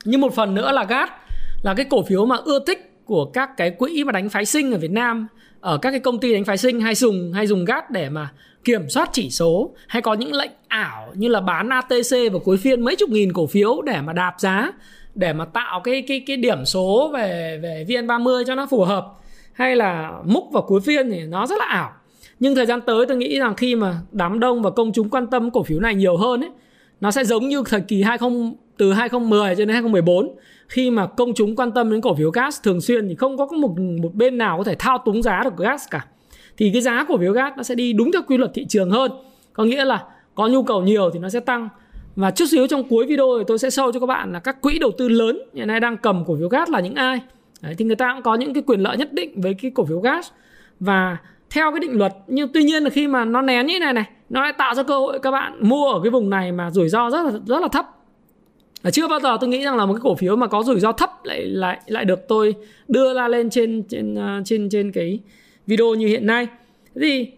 nhưng một phần nữa là gas là cái cổ phiếu mà ưa thích của các cái quỹ mà đánh phái sinh ở Việt Nam, ở các cái công ty đánh phái sinh hay dùng hay dùng gas để mà kiểm soát chỉ số, hay có những lệnh ảo như là bán ATC vào cuối phiên mấy chục nghìn cổ phiếu để mà đạp giá, để mà tạo cái cái cái điểm số về về VN30 cho nó phù hợp hay là múc vào cuối phiên thì nó rất là ảo. Nhưng thời gian tới tôi nghĩ rằng khi mà đám đông và công chúng quan tâm cổ phiếu này nhiều hơn ấy, nó sẽ giống như thời kỳ 20 từ 2010 cho đến 2014 khi mà công chúng quan tâm đến cổ phiếu gas thường xuyên thì không có một một bên nào có thể thao túng giá được gas cả. Thì cái giá cổ phiếu gas nó sẽ đi đúng theo quy luật thị trường hơn. Có nghĩa là có nhu cầu nhiều thì nó sẽ tăng. Và chút xíu trong cuối video thì tôi sẽ show cho các bạn là các quỹ đầu tư lớn hiện nay đang cầm cổ phiếu gas là những ai. Đấy, thì người ta cũng có những cái quyền lợi nhất định với cái cổ phiếu gas. Và theo cái định luật nhưng tuy nhiên là khi mà nó nén như thế này này nó lại tạo ra cơ hội các bạn mua ở cái vùng này mà rủi ro rất là rất là thấp. Và chưa bao giờ tôi nghĩ rằng là một cái cổ phiếu mà có rủi ro thấp lại lại lại được tôi đưa ra lên trên trên à, trên trên cái video như hiện nay. Thì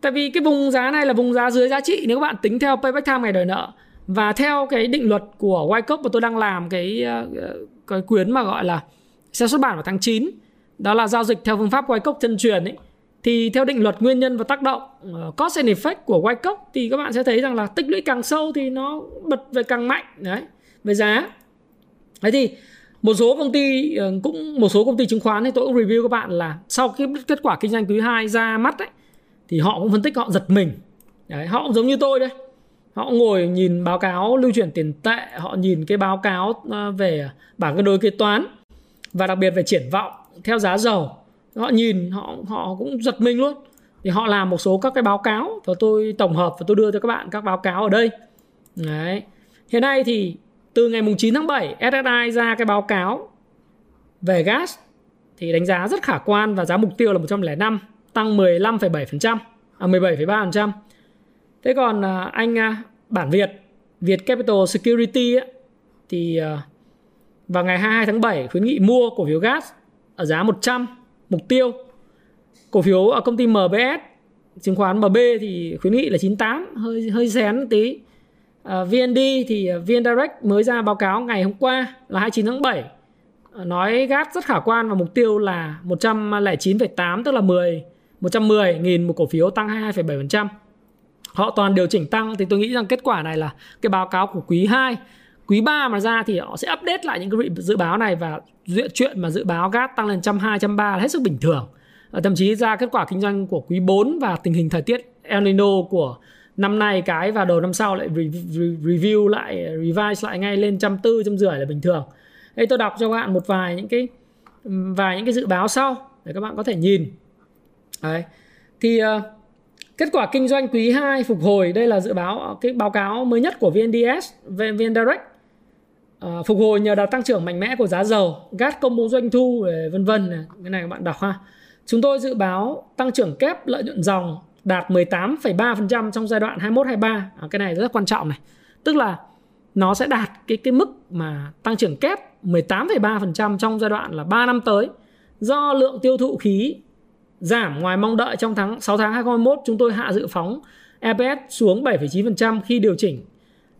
tại vì cái vùng giá này là vùng giá dưới giá trị nếu các bạn tính theo payback time ngày đòi nợ. Và theo cái định luật của Wyckoff mà tôi đang làm cái à, à, cái quyến mà gọi là sẽ xuất bản vào tháng 9 đó là giao dịch theo phương pháp Wyckoff chân truyền ấy. Thì theo định luật nguyên nhân và tác động ờ, uh, cost and effect của Wyckoff thì các bạn sẽ thấy rằng là tích lũy càng sâu thì nó bật về càng mạnh đấy về giá. Thế thì một số công ty uh, cũng một số công ty chứng khoán thì tôi cũng review các bạn là sau cái kết quả kinh doanh quý 2 ra mắt ấy thì họ cũng phân tích họ giật mình. Đấy, họ cũng giống như tôi đây. Họ ngồi nhìn báo cáo lưu chuyển tiền tệ họ nhìn cái báo cáo ờ, về bảng cân đối kế toán và đặc biệt về triển vọng theo giá dầu họ nhìn họ họ cũng giật mình luôn. Thì họ làm một số các cái báo cáo và tôi tổng hợp và tôi đưa cho các bạn các báo cáo ở đây. Đấy. Hiện nay thì từ ngày mùng 9 tháng 7 SSI ra cái báo cáo về gas thì đánh giá rất khả quan và giá mục tiêu là 105 tăng 15,7% à 17,3%. Thế còn à, anh à, bản Việt Việt Capital Security ấy, thì à, và ngày 22 tháng 7 khuyến nghị mua cổ phiếu gas ở giá 100 mục tiêu. Cổ phiếu ở công ty MBS chứng khoán MB thì khuyến nghị là 98 hơi hơi xén tí À, VND thì à, VN Direct mới ra báo cáo ngày hôm qua là 29 tháng 7 à, nói gas rất khả quan và mục tiêu là 109,8 tức là 10 110 nghìn một cổ phiếu tăng 22,7%. Họ toàn điều chỉnh tăng thì tôi nghĩ rằng kết quả này là cái báo cáo của quý 2 quý 3 mà ra thì họ sẽ update lại những cái dự báo này và chuyện mà dự báo gas tăng lên 120 130 là hết sức bình thường. Thậm chí ra kết quả kinh doanh của quý 4 và tình hình thời tiết El Nino của năm nay cái và đầu năm sau lại review lại revise lại ngay lên trăm tư trăm rưỡi là bình thường đây tôi đọc cho các bạn một vài những cái vài những cái dự báo sau để các bạn có thể nhìn Đấy. thì uh, kết quả kinh doanh quý 2 phục hồi đây là dự báo cái báo cáo mới nhất của VNDS VN Direct Ờ, phục hồi nhờ đà tăng trưởng mạnh mẽ của giá dầu gas công bố doanh thu vân vân cái này các bạn đọc ha chúng tôi dự báo tăng trưởng kép lợi nhuận dòng đạt 18,3% trong giai đoạn 21 23. À, cái này rất quan trọng này. Tức là nó sẽ đạt cái cái mức mà tăng trưởng kép 18,3% trong giai đoạn là 3 năm tới do lượng tiêu thụ khí giảm ngoài mong đợi trong tháng 6 tháng 2021 chúng tôi hạ dự phóng EPS xuống 7,9% khi điều chỉnh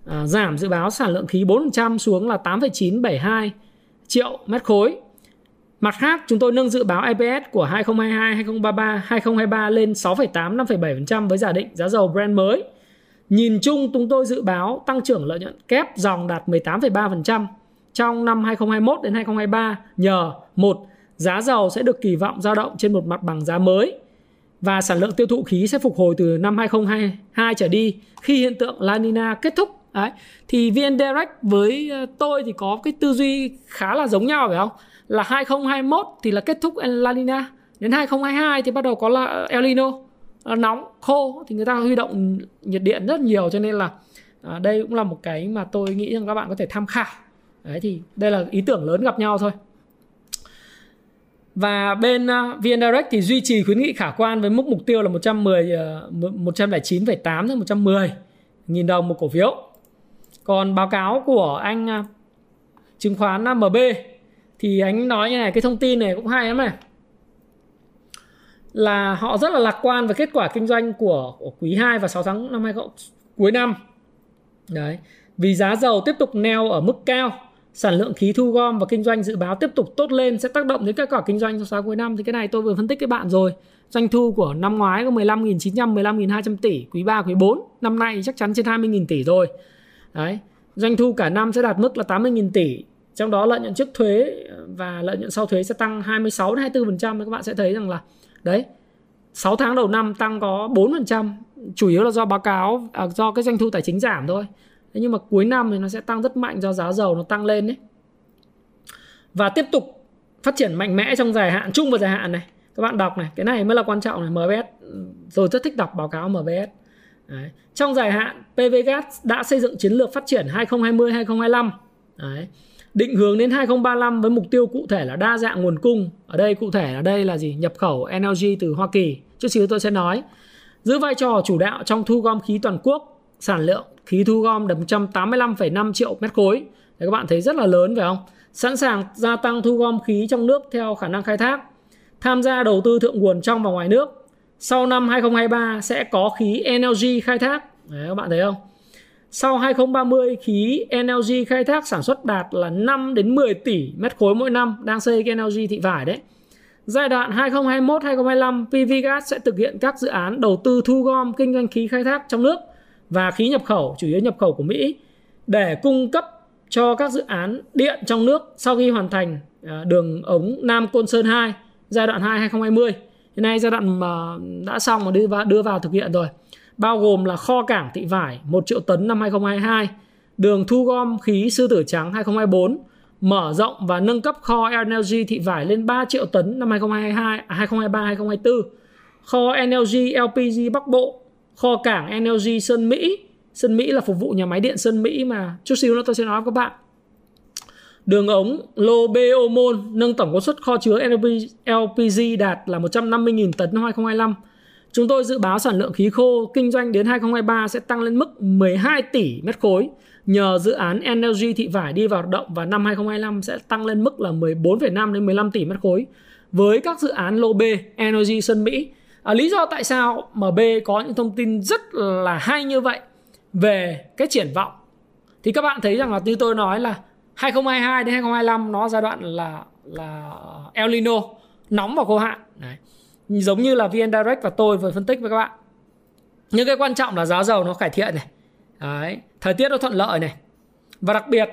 à, giảm dự báo sản lượng khí 4% xuống là 8,972 triệu mét khối. Mặt khác, chúng tôi nâng dự báo EPS của 2022, 2033, 2023 lên 6,8, 5,7% với giả định giá dầu Brent mới. Nhìn chung, chúng tôi dự báo tăng trưởng lợi nhuận kép dòng đạt 18,3% trong năm 2021 đến 2023 nhờ một giá dầu sẽ được kỳ vọng dao động trên một mặt bằng giá mới và sản lượng tiêu thụ khí sẽ phục hồi từ năm 2022 trở đi khi hiện tượng La Nina kết thúc. Đấy. Thì VN Direct với ờ, tôi thì có cái tư duy khá là giống nhau phải không? Là 2021 thì là kết thúc La Nina, đến 2022 thì bắt đầu có là El Nino ờ, nóng khô thì người ta huy động nhiệt điện rất nhiều cho nên là à, đây cũng là một cái mà tôi nghĩ rằng các bạn có thể tham khảo. Đấy thì đây là ý tưởng lớn gặp nhau thôi. Và bên uh, VN Direct thì duy trì khuyến nghị khả quan với mức mục tiêu là 110 uh, 109,8 đến 110 nghìn đồng một cổ phiếu. Còn báo cáo của anh à, chứng khoán MB thì anh nói như này cái thông tin này cũng hay lắm này là họ rất là lạc quan về kết quả kinh doanh của, của quý 2 và 6 tháng năm 20 cuối năm. Đấy. Vì giá dầu tiếp tục neo ở mức cao sản lượng khí thu gom và kinh doanh dự báo tiếp tục tốt lên sẽ tác động đến kết quả kinh doanh trong tháng cuối năm thì cái này tôi vừa phân tích với bạn rồi doanh thu của năm ngoái có 15.900 15.200 tỷ quý 3 quý 4 năm nay chắc chắn trên 20.000 tỷ rồi đấy. Doanh thu cả năm sẽ đạt mức là 80.000 tỷ. Trong đó lợi nhuận trước thuế và lợi nhuận sau thuế sẽ tăng 26 24% các bạn sẽ thấy rằng là đấy 6 tháng đầu năm tăng có 4% chủ yếu là do báo cáo à, do cái doanh thu tài chính giảm thôi. Thế nhưng mà cuối năm thì nó sẽ tăng rất mạnh do giá dầu nó tăng lên đấy. Và tiếp tục phát triển mạnh mẽ trong dài hạn chung và dài hạn này. Các bạn đọc này cái này mới là quan trọng này MBS rồi rất thích đọc báo cáo MBS đấy. trong dài hạn PVGas đã xây dựng chiến lược phát triển 2020 2025 đấy. định hướng đến 2035 với mục tiêu cụ thể là đa dạng nguồn cung ở đây cụ thể là đây là gì nhập khẩu LNG từ Hoa Kỳ chút xíu tôi sẽ nói giữ vai trò chủ đạo trong thu gom khí toàn quốc sản lượng khí thu gom được 185,5 triệu mét khối. Đấy, các bạn thấy rất là lớn phải không? Sẵn sàng gia tăng thu gom khí trong nước theo khả năng khai thác. Tham gia đầu tư thượng nguồn trong và ngoài nước. Sau năm 2023 sẽ có khí LNG khai thác. Đấy, các bạn thấy không? Sau 2030 khí LNG khai thác sản xuất đạt là 5 đến 10 tỷ mét khối mỗi năm đang xây cái LNG thị vải đấy. Giai đoạn 2021-2025, PVGas sẽ thực hiện các dự án đầu tư thu gom kinh doanh khí khai thác trong nước và khí nhập khẩu chủ yếu nhập khẩu của Mỹ để cung cấp cho các dự án điện trong nước sau khi hoàn thành à, đường ống Nam Côn Sơn 2 giai đoạn 2 2020. Hiện nay giai đoạn mà đã xong mà đưa vào, đưa vào thực hiện rồi. Bao gồm là kho cảng thị vải 1 triệu tấn năm 2022, đường thu gom khí sư tử trắng 2024, mở rộng và nâng cấp kho LNG thị vải lên 3 triệu tấn năm 2022, 2023 2024. Kho LNG LPG Bắc Bộ kho cảng LNG Sơn Mỹ Sơn Mỹ là phục vụ nhà máy điện Sơn Mỹ mà chút xíu nữa tôi sẽ nói với các bạn Đường ống lô B nâng tổng công suất kho chứa LPG đạt là 150.000 tấn năm 2025. Chúng tôi dự báo sản lượng khí khô kinh doanh đến 2023 sẽ tăng lên mức 12 tỷ mét khối. Nhờ dự án NLG thị vải đi vào hoạt động và năm 2025 sẽ tăng lên mức là 14,5 đến 15 tỷ mét khối. Với các dự án lô B NLG Sơn Mỹ à, lý do tại sao mà B có những thông tin rất là hay như vậy về cái triển vọng? Thì các bạn thấy rằng là như tôi nói là 2022 đến 2025 nó giai đoạn là là El Nino, nóng và khô hạn. Đấy. giống như là VN Direct và tôi vừa phân tích với các bạn. Những cái quan trọng là giá dầu nó cải thiện này. Đấy. thời tiết nó thuận lợi này. Và đặc biệt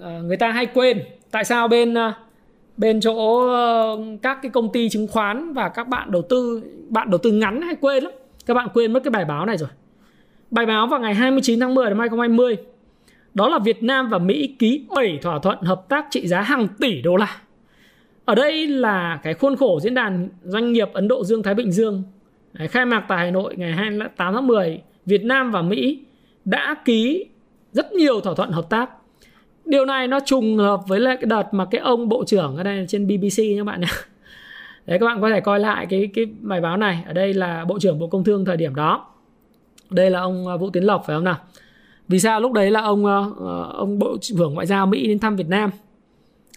ờ, người ta hay quên tại sao bên ờ, bên chỗ ờ, các cái công ty chứng khoán và các bạn đầu tư, bạn đầu tư ngắn hay quên lắm. Các bạn quên mất cái bài báo này rồi. Bài báo vào ngày 29 tháng 10 năm 2020 đó là Việt Nam và Mỹ ký 7 thỏa thuận hợp tác trị giá hàng tỷ đô la. Ở đây là cái khuôn khổ diễn đàn doanh nghiệp Ấn Độ Dương Thái Bình Dương. Đấy, khai mạc tại Hà Nội ngày 28 tháng 10 Việt Nam và Mỹ đã ký rất nhiều thỏa thuận hợp tác. Điều này nó trùng hợp với lại cái đợt mà cái ông bộ trưởng ở đây trên BBC các bạn nhé. Đấy các bạn có thể coi lại cái cái bài báo này. Ở đây là bộ trưởng bộ công thương thời điểm đó. Đây là ông à, vũ tiến lộc phải không nào? Vì sao? Lúc đấy là ông ờ, ờ, ông bộ trưởng ngoại giao mỹ đến thăm việt nam.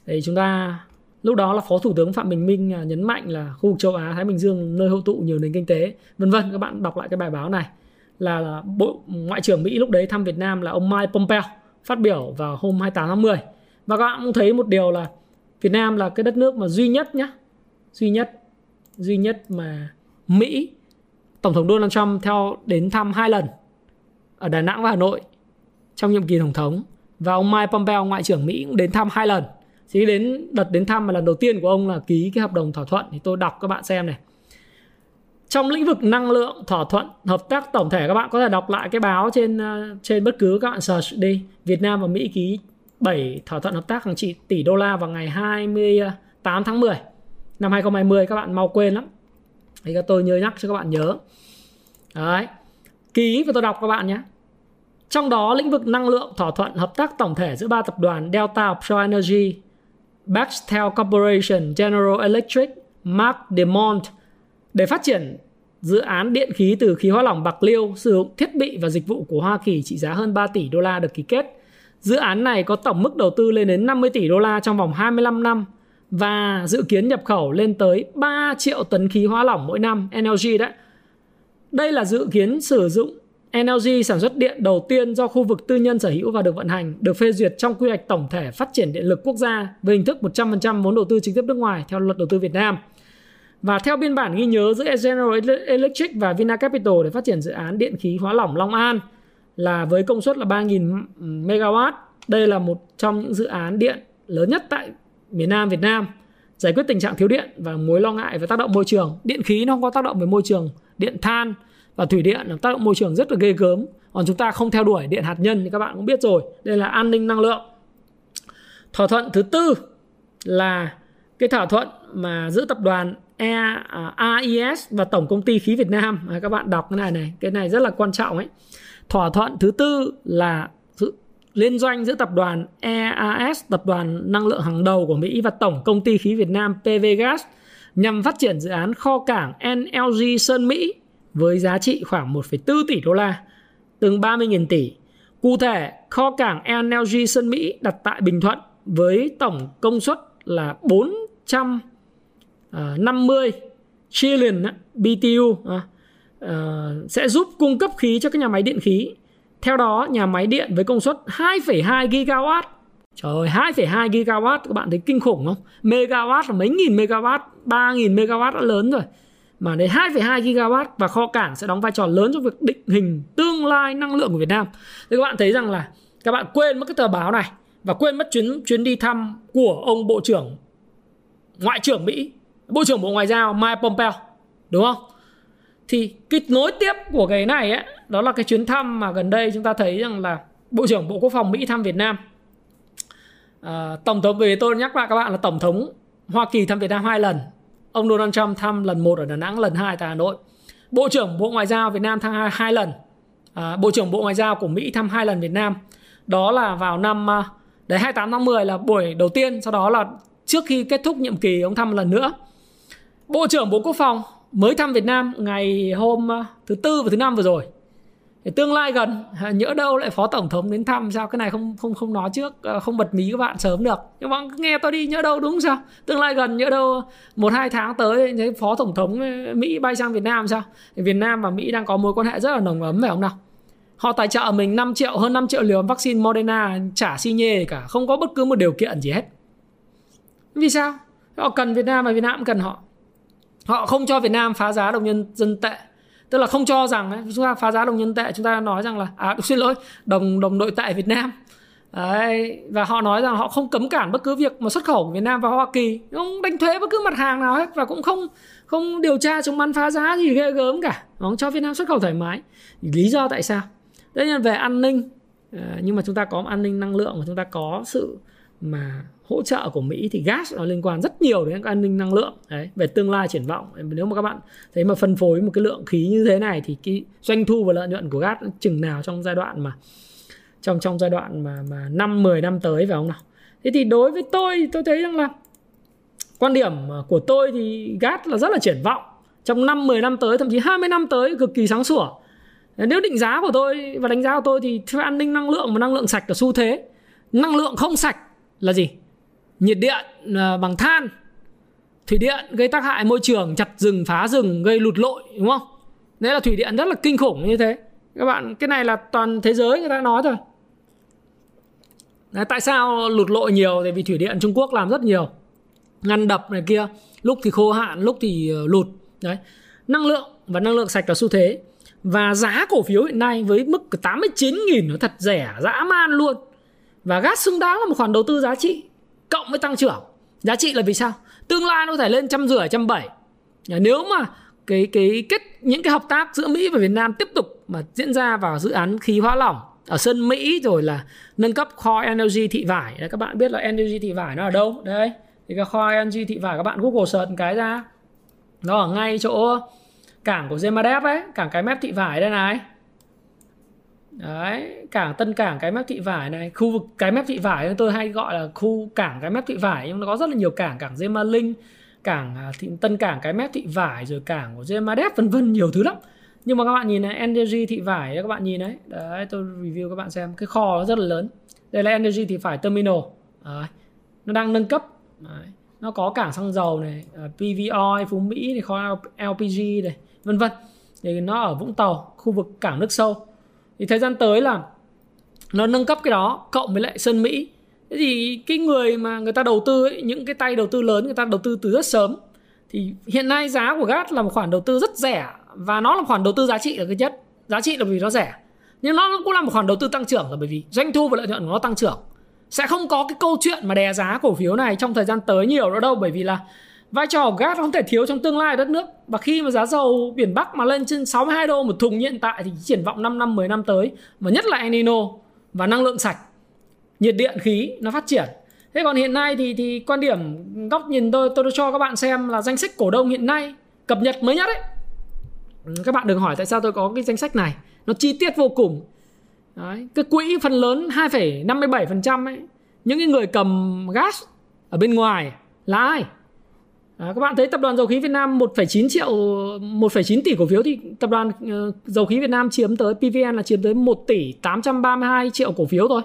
Thì chúng ta lúc đó là phó thủ tướng phạm bình minh ờ, nhấn mạnh là khu vực châu á thái bình dương nơi hội tụ nhiều nền kinh tế vân vân. Các bạn đọc lại cái bài báo này. Là, là bộ ngoại trưởng mỹ lúc đấy thăm việt nam là ông mike pompeo phát biểu vào hôm 28 tháng 10 và các bạn cũng thấy một điều là việt nam là cái đất nước mà duy nhất nhá duy nhất duy nhất mà mỹ tổng thống donald trump theo đến thăm hai lần ở đà nẵng và hà nội trong nhiệm kỳ tổng thống. Và ông mike pompeo, ngoại trưởng mỹ, cũng đến thăm hai lần. Chỉ đến, đợt đến thăm mà lần đầu tiên của ông là ký cái hợp đồng thỏa thuận. Thì tôi đọc các bạn xem này. Trong lĩnh vực năng lượng, thỏa thuận, hợp tác tổng thể, các bạn có thể đọc lại cái báo trên ờ, trên bất cứ các bạn search đi. Việt Nam và Mỹ ký 7 thỏa thuận hợp tác hàng trị tỷ đô la vào ngày 28 tháng 10 năm 2020 các bạn mau quên lắm. Thì tôi nhớ nhắc cho các bạn nhớ. Đấy. Ký và tôi đọc các bạn nhé trong đó lĩnh vực năng lượng thỏa thuận hợp tác tổng thể giữa ba tập đoàn Delta Offshore Energy Bechtel Corporation, General Electric, Mark DeMont để phát triển dự án điện khí từ khí hóa lỏng bạc liêu sử dụng thiết bị và dịch vụ của Hoa Kỳ trị giá hơn 3 tỷ đô la được ký kết. Dự án này có tổng mức đầu tư lên đến 50 tỷ đô la trong vòng 25 năm và dự kiến nhập khẩu lên tới 3 triệu tấn khí hóa lỏng mỗi năm NLG đấy. Đây là dự kiến sử dụng NLG sản xuất điện đầu tiên do khu vực tư nhân sở hữu và được vận hành, được phê duyệt trong quy hoạch tổng thể phát triển điện lực quốc gia với hình thức 100% vốn đầu tư trực tiếp nước ngoài theo luật đầu tư Việt Nam. Và theo biên bản ghi nhớ giữa General Electric và Vinacapital để phát triển dự án điện khí hóa lỏng Long An là với công suất là 3.000 MW. Đây là một trong những dự án điện lớn nhất tại miền Nam Việt Nam giải quyết tình trạng thiếu điện và mối lo ngại về tác động môi trường. Điện khí nó không có tác động về môi trường, điện than và thủy điện làm tác động môi trường rất là ghê gớm. Còn chúng ta không theo đuổi điện hạt nhân thì các bạn cũng biết rồi. Đây là an ninh năng lượng. Thỏa thuận thứ tư là cái thỏa thuận mà giữa tập đoàn e, à, AES và tổng công ty khí Việt Nam. À, các bạn đọc cái này này cái này rất là quan trọng ấy. Thỏa thuận thứ tư là sự liên doanh giữa tập đoàn EAS tập đoàn năng lượng hàng đầu của Mỹ và tổng công ty khí Việt Nam PVGas nhằm phát triển dự án kho cảng NLG Sơn Mỹ với giá trị khoảng 1,4 tỷ đô la, tương 30.000 tỷ. Cụ thể, kho cảng LNG Sơn Mỹ đặt tại Bình Thuận với tổng công suất là 450 trillion BTU sẽ giúp cung cấp khí cho các nhà máy điện khí. Theo đó, nhà máy điện với công suất 2,2 gigawatt Trời ơi, 2,2 gigawatt các bạn thấy kinh khủng không? Megawatt là mấy nghìn megawatt, 3.000 megawatt đã lớn rồi mà đến 2,2 gigawatt và kho cảng sẽ đóng vai trò lớn trong việc định hình tương lai năng lượng của Việt Nam. Thì các bạn thấy rằng là các bạn quên mất cái tờ báo này và quên mất chuyến chuyến đi thăm của ông bộ trưởng ngoại trưởng Mỹ, bộ trưởng bộ ngoại giao Mike Pompeo, đúng không? Thì cái nối tiếp của cái này ấy, đó là cái chuyến thăm mà gần đây chúng ta thấy rằng là bộ trưởng bộ quốc phòng Mỹ thăm Việt Nam. À, tổng thống về tôi nhắc lại các bạn là tổng thống Hoa Kỳ thăm Việt Nam hai lần ông Donald Trump thăm lần một ở Đà Nẵng, lần hai tại Hà Nội. Bộ trưởng Bộ Ngoại giao Việt Nam thăm hai, hai lần. À, Bộ trưởng Bộ Ngoại giao của Mỹ thăm hai lần Việt Nam. Đó là vào năm à, đấy 28 tháng 10 là buổi đầu tiên, sau đó là trước khi kết thúc nhiệm kỳ ông thăm lần nữa. Bộ trưởng Bộ Quốc phòng mới thăm Việt Nam ngày hôm à, thứ tư và thứ năm vừa rồi tương lai gần à, nhỡ đâu lại phó tổng thống đến thăm, sao cái này không không không nói trước à, không bật mí các bạn sớm được. Nhưng mà nghe tôi đi, nhỡ đâu đúng sao? Tương lai gần, nhỡ đâu một, hai tháng tới thấy phó tổng thống à, mỹ bay sang việt nam sao? Việt nam và mỹ đang có mối quan hệ rất là nồng ấm, phải không nào? Họ tài trợ mình 5 triệu, hơn 5 triệu liều vaccine Moderna trả xi nhê cả, không có bất cứ một điều kiện gì hết. Vì sao? Họ cần Việt Nam và Việt Nam cũng cần họ. Họ không cho Việt Nam phá giá đồng nhân dân tệ tức là không cho rằng ấy, chúng ta phá giá đồng nhân tệ chúng ta nói rằng là à xin lỗi đồng đồng nội tệ Việt Nam. Đấy, và họ nói rằng họ không cấm cản bất cứ việc mà xuất khẩu của Việt Nam vào Hoa Kỳ. Không đánh thuế bất cứ mặt hàng nào hết và cũng không không điều tra chống bán phá giá gì ghê gớm cả. Nó cho Việt Nam xuất khẩu thoải mái. Lý do tại sao? Đây là về an ninh. Ờ, nhưng mà chúng ta có an ninh năng lượng và chúng ta có sự mà hỗ trợ của Mỹ thì gas nó liên quan rất nhiều đến an ninh năng lượng. Đấy, về tương lai triển vọng. Nếu mà các bạn thấy mà phân phối một cái lượng khí như thế này thì cái doanh thu và lợi nhuận của gas chừng nào trong giai đoạn mà, trong trong giai đoạn mà mà năm 10 năm tới, phải không nào? Thế thì đối với tôi tôi thấy rằng là quan điểm của tôi thì gas là rất là triển vọng. Trong năm 10 năm tới, thậm chí 20 năm tới, cực kỳ sáng sủa. Nếu định giá của tôi và đánh giá của tôi thì an ninh năng lượng và năng lượng sạch là xu thế. Năng lượng không sạch là gì? Nhiệt điện à, bằng than. Thủy điện gây tác hại môi trường chặt rừng phá rừng gây lụt lội đúng không? Đấy là thủy điện rất là kinh khủng như thế. Các bạn cái này là toàn thế giới người ta nói rồi đấy, tại sao lụt lội nhiều? Tại vì thủy điện Trung Quốc làm rất nhiều. Ngăn đập này kia lúc thì khô hạn lúc thì ờ, lụt. Đấy. Năng lượng và năng lượng sạch là xu thế. Và giá cổ phiếu hiện nay với mức 89.000 nó thật rẻ dã man luôn. Và gas xứng đáng là một khoản đầu tư giá trị cộng với tăng trưởng. Giá trị là vì sao? Tương lai nó có thể lên trăm rưỡi trăm bảy. Nếu mà cái cái kết những cái hợp tác giữa Mỹ và Việt Nam tiếp tục mà diễn ra vào dự án khí hóa lỏng ở sân Mỹ rồi là nâng cấp kho energy thị vải. Đấy, các bạn biết là energy thị vải nó ở đâu? Đấy thì cái kho energy thị vải các bạn Google search cái ra. Nó ở ngay chỗ cảng của Gemadep ấy cảng cái mép thị vải đây này đấy cảng tân cảng cái mép thị vải này. Khu vực cái mép thị vải tôi hay gọi là khu cảng cái mép thị vải nhưng nó có rất là nhiều cảng cảng Gemalink cảng à, thị, tân cảng cái mép thị vải rồi cảng của Gemadep vân vân nhiều thứ lắm. Nhưng mà các bạn nhìn này energy thị vải các bạn nhìn đấy. Đấy tôi review các bạn xem. Cái kho nó rất là lớn. Đây là energy thị vải terminal. Đấy. nó đang nâng cấp. Đấy. nó có cảng xăng dầu này à, pvo Phú Mỹ này kho LPG này vân vân. Thì nó ở Vũng Tàu khu vực cảng nước sâu thì thời gian tới là nó nâng cấp cái đó cộng với lại sân Mỹ. Thế thì cái người mà người ta đầu tư ấy, những cái tay đầu tư lớn người ta đầu tư từ rất sớm. Thì hiện nay giá của gas là một khoản đầu tư rất rẻ và nó là một khoản đầu tư giá trị là cái nhất. Giá trị là vì nó rẻ. Nhưng nó cũng là một khoản đầu tư tăng trưởng là bởi vì doanh thu và lợi nhuận của nó tăng trưởng. Sẽ không có cái câu chuyện mà đè giá cổ phiếu này trong thời gian tới nhiều nữa đâu bởi vì là vai trò của gas không thể thiếu trong tương lai đất nước. Và khi mà giá dầu biển Bắc mà lên trên 62 đô một thùng hiện tại thì triển vọng 5 năm 10 năm tới và nhất là El Nino và năng lượng sạch nhiệt điện khí nó phát triển. Thế còn hiện nay thì thì quan điểm góc nhìn tôi tôi cho các bạn xem là danh sách cổ đông hiện nay cập nhật mới nhất ấy. Các bạn đừng hỏi tại sao tôi có cái danh sách này. Nó chi tiết vô cùng. Đấy, cái quỹ phần lớn 2,57% ấy những cái người cầm gas ở bên ngoài là ai? À, các bạn thấy tập đoàn dầu khí Việt Nam 1,9 triệu 1,9 tỷ cổ phiếu thì tập đoàn uh, dầu khí Việt Nam chiếm tới PVN là chiếm tới 1 tỷ 832 triệu cổ phiếu thôi.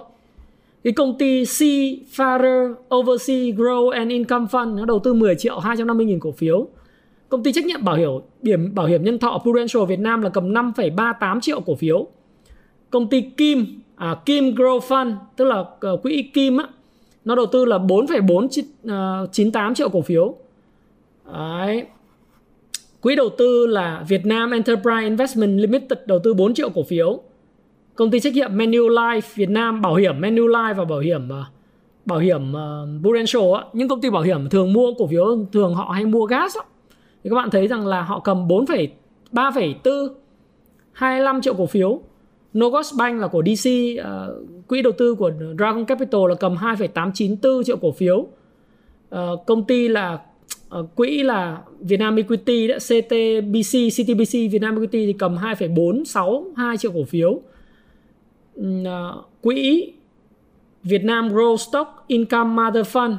Cái công ty Seafarer Overseas Grow and Income Fund nó đầu tư 10 triệu 250 nghìn cổ phiếu. Công ty trách nhiệm bảo hiểm điểm bảo hiểm nhân thọ Prudential Việt Nam là cầm 5,38 triệu cổ phiếu. Công ty Kim à, Kim Grow Fund tức là uh, quỹ Kim á nó đầu tư là 4,498 ờ, triệu cổ phiếu Đấy. Quỹ đầu tư là Việt Nam Enterprise Investment Limited đầu tư 4 triệu cổ phiếu. Công ty trách nhiệm Manulife Việt Nam bảo hiểm Manulife và bảo hiểm ờ, bảo hiểm uh, Prudential á, những công ty bảo hiểm thường mua cổ phiếu thường họ hay mua gas á. Thì các bạn thấy rằng là họ cầm 4, 3,4 25 triệu cổ phiếu. Nogos Bank là của DC, uh, ờ, quỹ đầu tư của Dragon Capital là cầm 2,894 triệu cổ phiếu. Uh, công ty là Ờ, quỹ là Vietnam Equity đã CTBC CTBC Vietnam Equity thì cầm 2,462 triệu cổ phiếu. Uh, quỹ Vietnam Growth Stock Income Mother Fund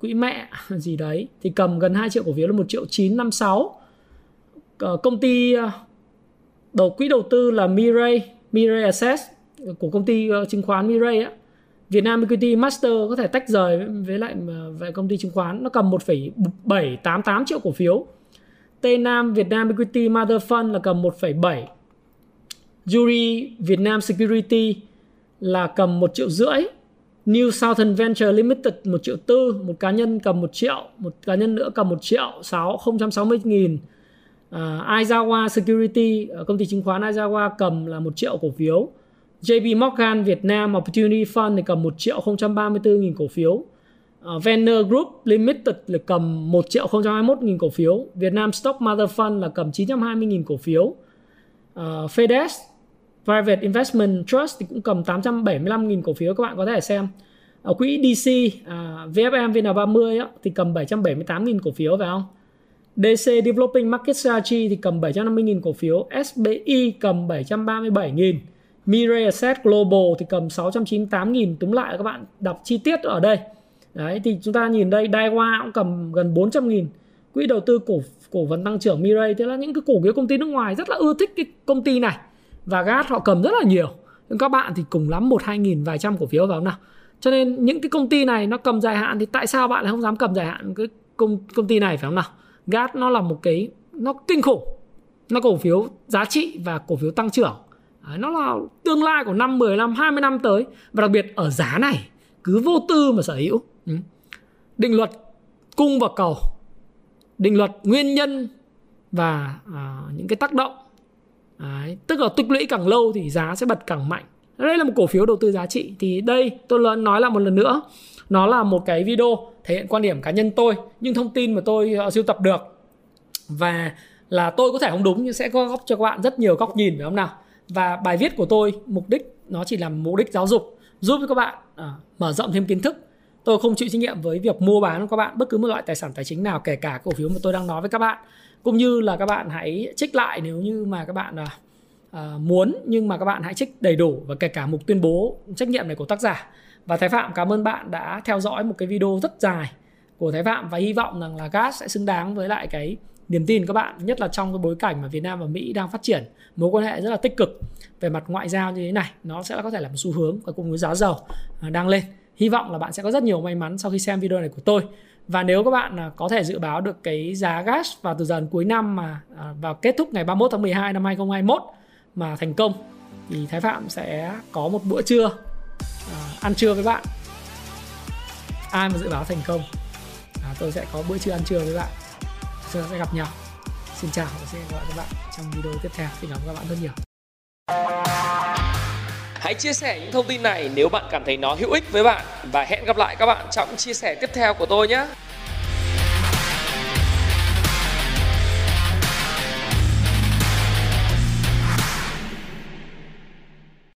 quỹ mẹ gì đấy thì cầm gần 2 triệu cổ phiếu là 1 triệu 956 uh, ờ, công ty uh, đầu quỹ đầu tư là Mirai Mirai Assets của công ty uh, chứng khoán Mirai á. Việt Nam Equity Master có thể tách rời với lại ờ, về công ty chứng khoán nó cầm 1,788 triệu cổ phiếu. T Nam Việt Nam Equity Mother Fund là cầm 1,7. Jury Việt Nam Security là cầm 1 triệu rưỡi. New Southern Venture Limited 1 triệu tư, một cá nhân cầm 1 triệu, một cá nhân nữa cầm 1 triệu 6 060 nghìn. Uh, Aizawa Security, ờ, công ty chứng khoán Aizawa cầm là 1 triệu cổ phiếu. JP Morgan Việt Nam Opportunity Fund thì cầm 1 triệu 034 nghìn cổ phiếu. Ờ, uh, Venner Group Limited là cầm 1 triệu 021 nghìn cổ phiếu. Việt Nam Stock Mother Fund là cầm 920 nghìn cổ phiếu. Ờ, uh, FedEx Private Investment Trust thì cũng cầm 875 nghìn cổ phiếu các bạn có thể xem. Ở quỹ DC uh, à, VFM VN30 á, thì cầm 778 nghìn cổ phiếu phải không? DC Developing Market Strategy thì cầm 750 nghìn cổ phiếu. SBI cầm 737 nghìn Mirai Asset Global thì cầm 698 nghìn, túm lại các bạn đọc chi tiết ở đây. Đấy, thì chúng ta nhìn đây Daiwa cũng cầm gần 400 nghìn. Quỹ đầu tư cổ cổ phần tăng trưởng Mirai, thế là những cái cổ phiếu công ty nước ngoài rất là ưa thích cái công ty này. Và gas họ cầm rất là nhiều. Nhưng các bạn thì cùng lắm một hai nghìn vài trăm cổ phiếu vào nào. Cho nên những cái công ty này nó cầm dài hạn thì tại sao bạn lại không dám cầm dài hạn cái công công ty này, phải không nào? Gas nó là một cái, nó kinh khủng. Nó cổ phiếu giá trị và cổ phiếu tăng trưởng nó là tương lai của năm 10 năm 20 năm tới. Và đặc biệt ở giá này cứ vô tư mà sở hữu. Ừ. Định luật cung và cầu định luật nguyên nhân và à, những cái tác động. Đấy, tức là tích lũy càng lâu thì giá sẽ bật càng mạnh. Đây là một cổ phiếu đầu tư giá trị. Thì đây tôi nói lại một lần nữa. Nó là một cái video thể hiện quan điểm cá nhân tôi nhưng thông tin mà tôi uh, sưu tập được. Và là tôi có thể không đúng nhưng sẽ có góp cho các bạn rất nhiều góc nhìn phải không nào? Và bài viết của tôi mục đích nó chỉ là mục đích giáo dục giúp cho các bạn à, mở rộng thêm kiến thức. Tôi không chịu trách nhiệm với việc mua bán của các bạn bất cứ một loại tài sản tài chính nào kể cả cổ phiếu mà tôi đang nói với các bạn. Cũng như là các bạn hãy trích lại nếu như mà các bạn à, à muốn nhưng mà các bạn hãy trích đầy đủ và kể cả mục tuyên bố trách nhiệm này của tác giả. Và Thái Phạm cảm ơn bạn đã theo dõi một cái video rất dài của Thái Phạm và hy vọng rằng là gas sẽ xứng đáng với lại cái niềm tin các bạn nhất là trong cái bối cảnh mà Việt Nam và Mỹ đang phát triển mối quan hệ rất là tích cực về mặt ngoại giao như thế này nó sẽ có thể là một xu hướng và cùng với giá dầu à, đang lên. Hy vọng là bạn sẽ có rất nhiều may mắn sau khi xem video này của tôi. Và nếu các bạn à, có thể dự báo được cái giá gas vào từ dần cuối năm mà à, vào kết thúc ngày 31 tháng 12 năm 2021 mà thành công thì Thái Phạm sẽ có một bữa trưa ăn trưa với bạn. Ai mà dự báo thành công à, tôi sẽ có bữa trưa ăn trưa với bạn chúng ta sẽ gặp nhau. Xin chào và xin gặp lại các bạn trong video tiếp theo. Xin cảm ơn các bạn rất nhiều. Hãy chia sẻ những thông tin này nếu bạn cảm thấy nó hữu ích với bạn và hẹn gặp lại các bạn trong chia sẻ tiếp theo của tôi nhé.